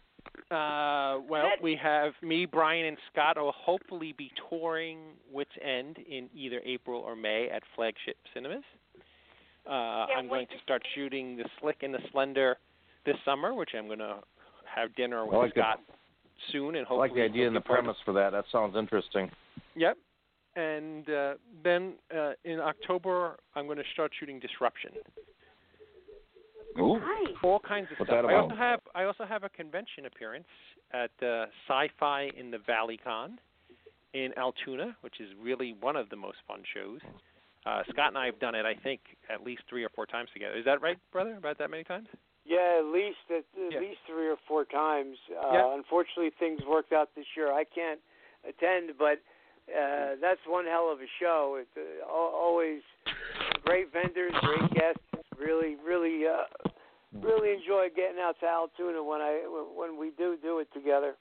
Uh, well, we have me, Brian, and Scott will hopefully be touring Wits End in either April or May at Flagship Cinemas. Uh, I'm going to to start shooting The Slick and the Slender this summer, which I'm going to have dinner with I like the- Scott soon, and hopefully. I like the idea and the looking to- premise for that. That sounds interesting. Yep. And uh, then uh, in October, I'm going to start shooting Disruption. Ooh. Nice. all kinds of What's stuff. that I also have I also have a convention appearance at uh, Sci-Fi in the Valley Con in Altoona, which is really one of the most fun shows. Uh, Scott and I have done it, I think, at least three or four times together. Is that right, brother? About that many times? Yeah, at least at, at Yeah. least three or four times. Uh, Yeah. Unfortunately, things worked out this year. I can't attend, but uh, that's one hell of a show. It's uh, always great vendors, great guests. Really, really, uh, really enjoy getting out to Altoona when I when we do do it together.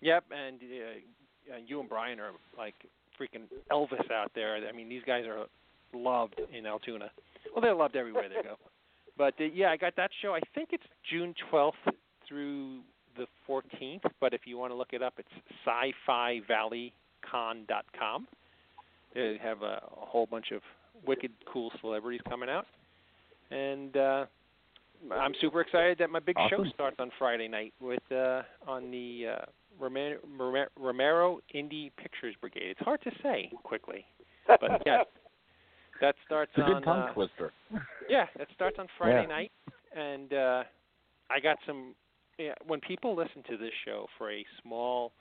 Yep. And uh, you and Brian are like freaking Elvis out there. I mean, these guys are loved in Altoona. Well, they're loved everywhere they go. <laughs> But uh, yeah, I got that show. I think it's June 12th through the 14th. But if you want to look it up, it's sci-fi valleycon.com. They have a, a whole bunch of wicked cool celebrities coming out, and uh, I'm super excited that my big show starts on Friday night with uh, on the uh, Romero, Romero Indie Pictures Brigade. It's hard to say quickly, but <laughs> yeah, that starts It's a good on. tongue uh, twister. yeah, that starts on Friday Yeah. night, and uh, I got some. Yeah, when people listen to this show for a small,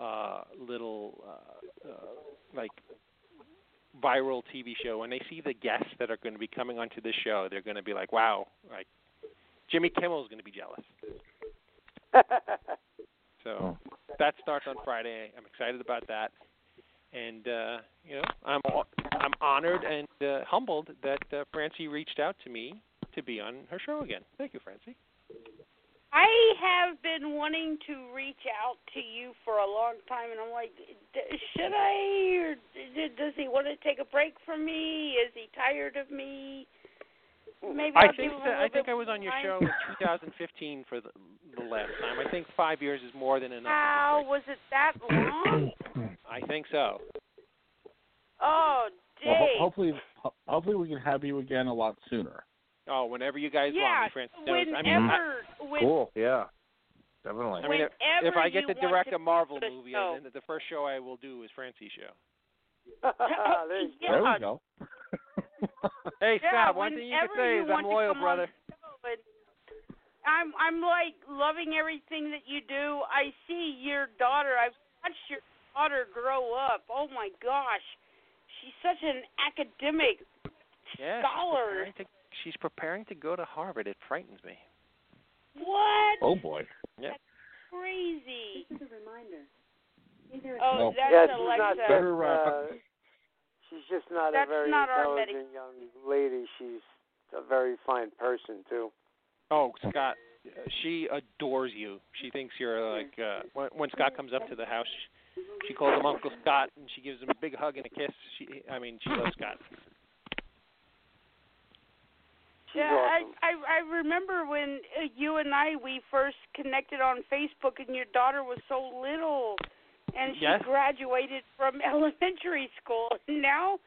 uh, little, uh, uh, like viral TV show, and they see the guests that are going to be coming onto this show, they're going to be like, "Wow!" Like Jimmy Kimmel's going to be jealous. <laughs> So that starts on Friday. I'm excited about that, and uh, you know, I'm I'm honored and uh, humbled that uh, Francie reached out to me to be on her show again. Thank you, Francie. I have been wanting to reach out to you for a long time, and I'm like, d- should I, or d- does he want to take a break from me? Is he tired of me? maybe I I'll think give him that, a I think I was on your more show in 2015 for the, the last time. I think five years is more than enough. How was it that long? <coughs> I think so. Oh, Dave. Well, ho- hopefully, ho- hopefully we can have you again a lot sooner. Oh, whenever you guys yeah, want me, Francis knows. whenever, I mean, I, when, Cool. Yeah. Definitely. I mean, if, if I get to direct to a Marvel the movie, show. then the first show I will do is Francie's show. <laughs> there you Yeah. <laughs> There we go. <laughs> Hey Yeah, Scott, one thing you can say you is I'm loyal, brother. show I'm I'm like loving everything that you do. I see your daughter. I've watched your daughter grow up. Oh my gosh, she's such an academic Yeah, scholar. she's preparing, to, she's preparing to go to Harvard. It frightens me. What? Oh boy. Yep. Crazy. This is a reminder. Oh, Well, that's yeah, she's Alexa. not Better, just, uh, uh, she's just not That's a very not our intelligent young lady. She's a very fine person too. Oh, Scott, uh, she adores you. She thinks you're like uh when, when Scott comes up to the house, she calls him Uncle Scott and she gives him a big hug and a kiss. She, I mean, she loves Scott. She's yeah, awesome. I, I I remember when uh, you and I we first connected on Facebook, and your daughter was so little, and she Yes. graduated from <laughs> elementary school. Now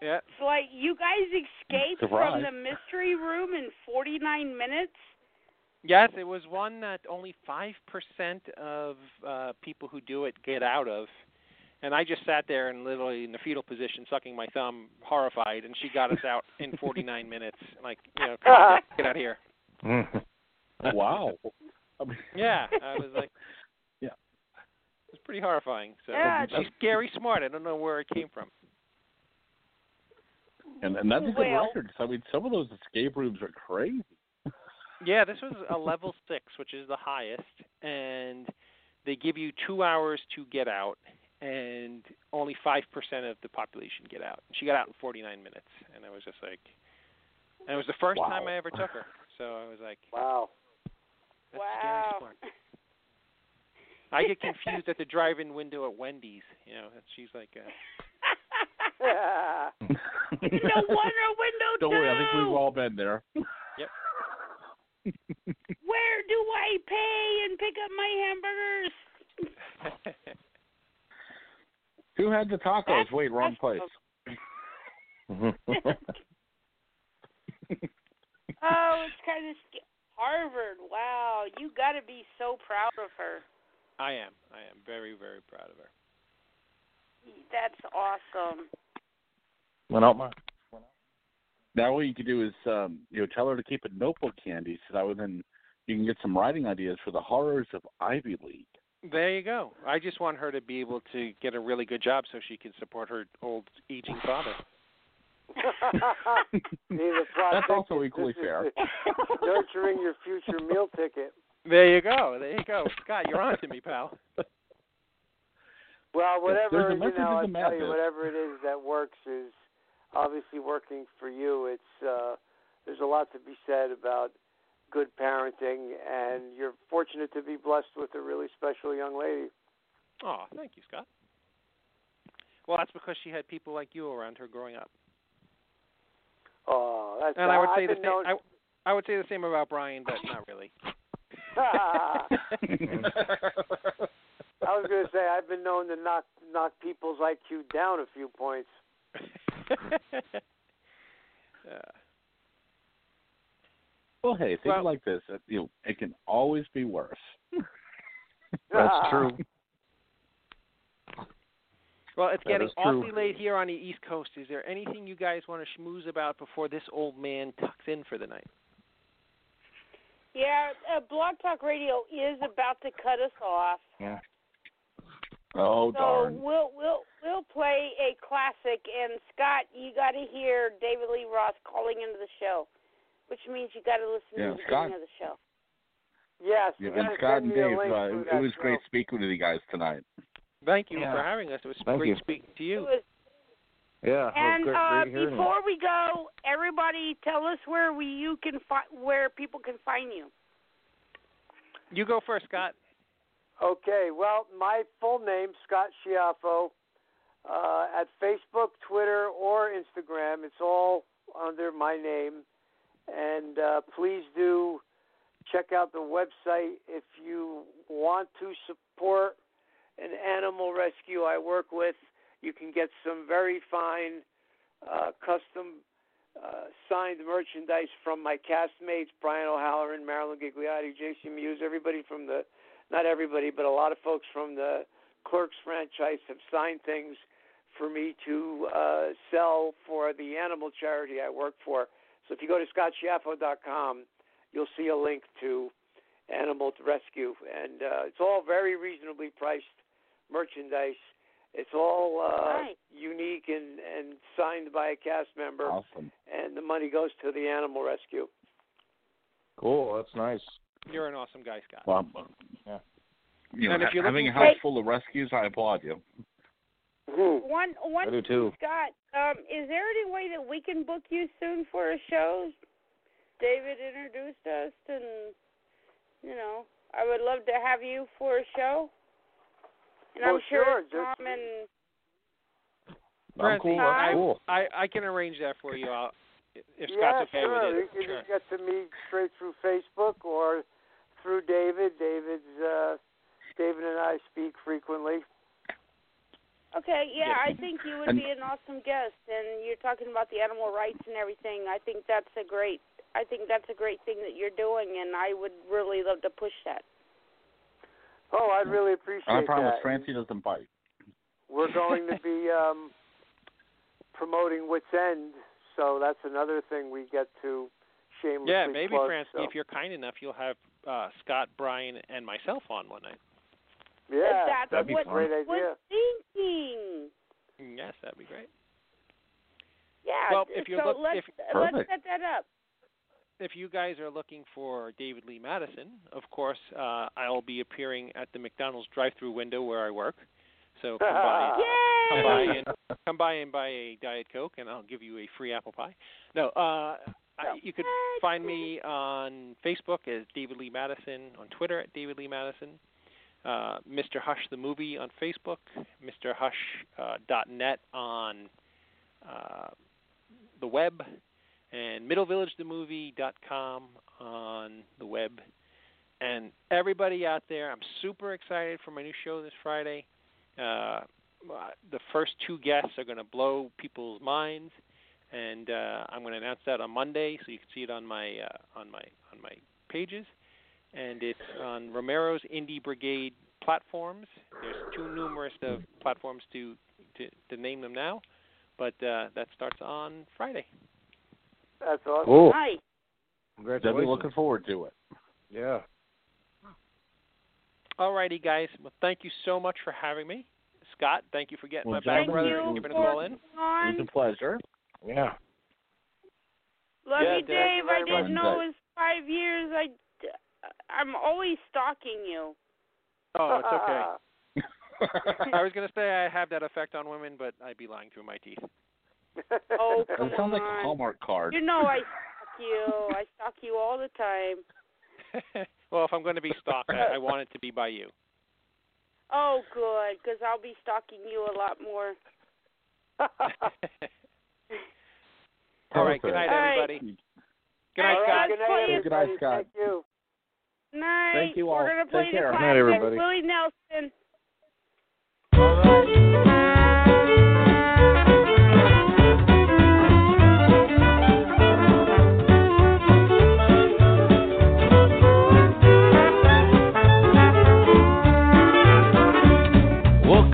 Yeah. it's like you guys escaped Surprise. from the mystery room in 49 minutes. Yes, it was one that only five percent of uh people who do it get out of. And I just sat there and literally in the fetal position, sucking my thumb, horrified, and she got us out in 49 <laughs> minutes. Like, you know, come on, get out of here. <laughs> wow. I mean, <laughs> Yeah, I was like, Yeah. it was pretty horrifying. So Yeah, she's scary smart. I don't know where it came from. and and that's a good Well- record. I mean, some of those escape rooms are crazy. Yeah, this was a level six, which is the highest, and they give you two hours to get out, and only five percent of the population get out. She got out in 49 minutes, and I was just like, and it was the first time I ever took her, so I was like, Wow. that's wow. scary smart. I get confused at the drive-in window at Wendy's, you know, she's like, uh, <laughs> no wonder window Don't worry, I think we've all been there. Yep. Where do I pay and pick up my hamburgers? <laughs> Who had the tacos? That's Wait, wrong place. <laughs> Oh, it's kind of sc- Harvard. Wow, you got to be so proud of her. I am, I am very, very proud of her. That's awesome. Went out my. Now what you could do is um, you know tell her to keep a notebook handy so that way then you can get some writing ideas for the horrors of Ivy League. There you go. I just want her to be able to get a really good job so she can support her old aging father. <laughs> Neither That's also equally this fair. <laughs> Nurturing your future meal ticket. There you go. There you go. Scott, you're on to me, pal. Well, whatever you know, I the tell you, whatever it is that works is obviously working for you. It's uh, there's a lot to be said about good parenting, and you're fortunate to be blessed with a really special young lady. Oh, thank you, Scott. Well, that's because she had people like you around her growing up. Oh, that's And I would say the same. known- I, I would say the same about Brian, but not really. <laughs> <laughs> I was going to say I've been known to knock knock people's IQ down a few points. Yeah. <laughs> Uh, Well, hey, things Well- like this. uh, You know, it can always be worse. <laughs> That's true. Well, it's That getting is true. awfully late here on the East Coast. Is there anything you guys want to schmooze about before this old man tucks in for the night? Yeah, uh, Blog Talk Radio is about to cut us off. Yeah. Oh So darn! we'll we'll we'll play a classic. And Scott, you got to hear David Lee Roth calling into the show, which means you got to listen Yeah, to the Scott- beginning of the show. Yes, Yeah, you and Scott and Dave, uh, it, was show. great speaking to you guys tonight. Thank you Yeah. for having us. It was Thank great you. speaking to you. was Yeah. And great, uh, great hearing before we go, everybody tell us where we you can fi- where people can find you. You go first, Scott. Okay, well, my full name, Scott Schiaffo, uh, at Facebook, Twitter, or Instagram. It's all under my name. And uh, please do check out the website if you want to support an animal rescue I work with. You can get some very fine uh, custom uh, signed merchandise from my castmates, Brian O'Halloran, Marilyn Ghigliotti, Jason Mewes, everybody from the, not everybody, but a lot of folks from the Clerks franchise have signed things for me to uh, sell for the animal charity I work for. So if you go to scottschiaffo.com, you'll see a link to Animal Rescue, and uh, it's all very reasonably priced merchandise. It's all uh, Nice. unique and, and signed by a cast member, Awesome. and the money goes to the animal rescue. Cool. That's nice. You're an awesome guy, Scott. Well, Yeah. you know, And if you're having a house full of rescues, I applaud you. One one I do too. Scott, um, is there any way that we can book you soon for a show? David introduced us, and you know, I would love to have you for a show. And Well, I'm sure sure, just- Tom and I'm Francie, cool. Huh? That's cool. I I can arrange that for you. I'll, if yeah, Scott's okay sure. with You it. can get to me straight through Facebook or through David. David's uh, David and I speak frequently. Okay, yeah, Yeah. I think you would And- be an awesome guest, and you're talking about the animal rights and everything. I think that's a great, I think that's a great thing that you're doing, and I would really love to push that. Oh, I'd really appreciate And I promise that. Francie doesn't bite. We're going to be <laughs> um, promoting Wits End, so that's another thing we get to shamelessly Yeah, maybe plug, Francie, so. if you're kind enough, you'll have uh, Scott, Brian, and myself on one night. Yeah, that's that'd be what great idea. was thinking. Yes, that'd be great. Yeah. Well, if you're so look- let's if- let's set that up. If you guys are looking for David Lee Madison, of course, uh, I'll be appearing at the McDonald's drive-through window where I work. So come by, <laughs> come by and come by and buy a diet coke, and I'll give you a free apple pie. No, uh, I, you could find me on Facebook as David Lee Madison, on Twitter at David Lee Madison, uh, Mr. Hush the movie on Facebook, Mr. Hush uh, net on uh, the web, and middlevillagethemovie.com on the web. And everybody out there, I'm super excited for my new show this Friday. Uh, the first two guests are going to blow people's minds, and uh, I'm going to announce that on Monday, so you can see it on my uh, on my on my pages. And it's on Romero's Indie Brigade platforms. There's too numerous of platforms to to, to name them now, but uh, that starts on Friday. That's awesome. Cool. Nice. Definitely Congratulations. looking forward to it. Yeah. Alrighty, guys. Well, thank you so much for having me. Scott, thank you for getting Well, my back Thank brother you and giving us for all in. It was a pleasure. Yeah. Love Yeah, you, Dave. I didn't know it was five years. I, I'm always stalking you. Oh, it's okay. Uh-uh. <laughs> I was going to say I have that effect on women, but I'd be lying through my teeth. Oh, come It sounds like a. Hallmark card. You know I stalk you. I stalk you all the time. <laughs> well, if I'm going to be stalked, I, I want it to be by you. Oh, good, because I'll be stalking you a lot more. <laughs> all right. Good night, All right. everybody. Good night, Scott. good night, Let's Good night. Scott. Thank you. Night. Thank you all. We're gonna Take play care. the Good night, everybody. Willie Nelson.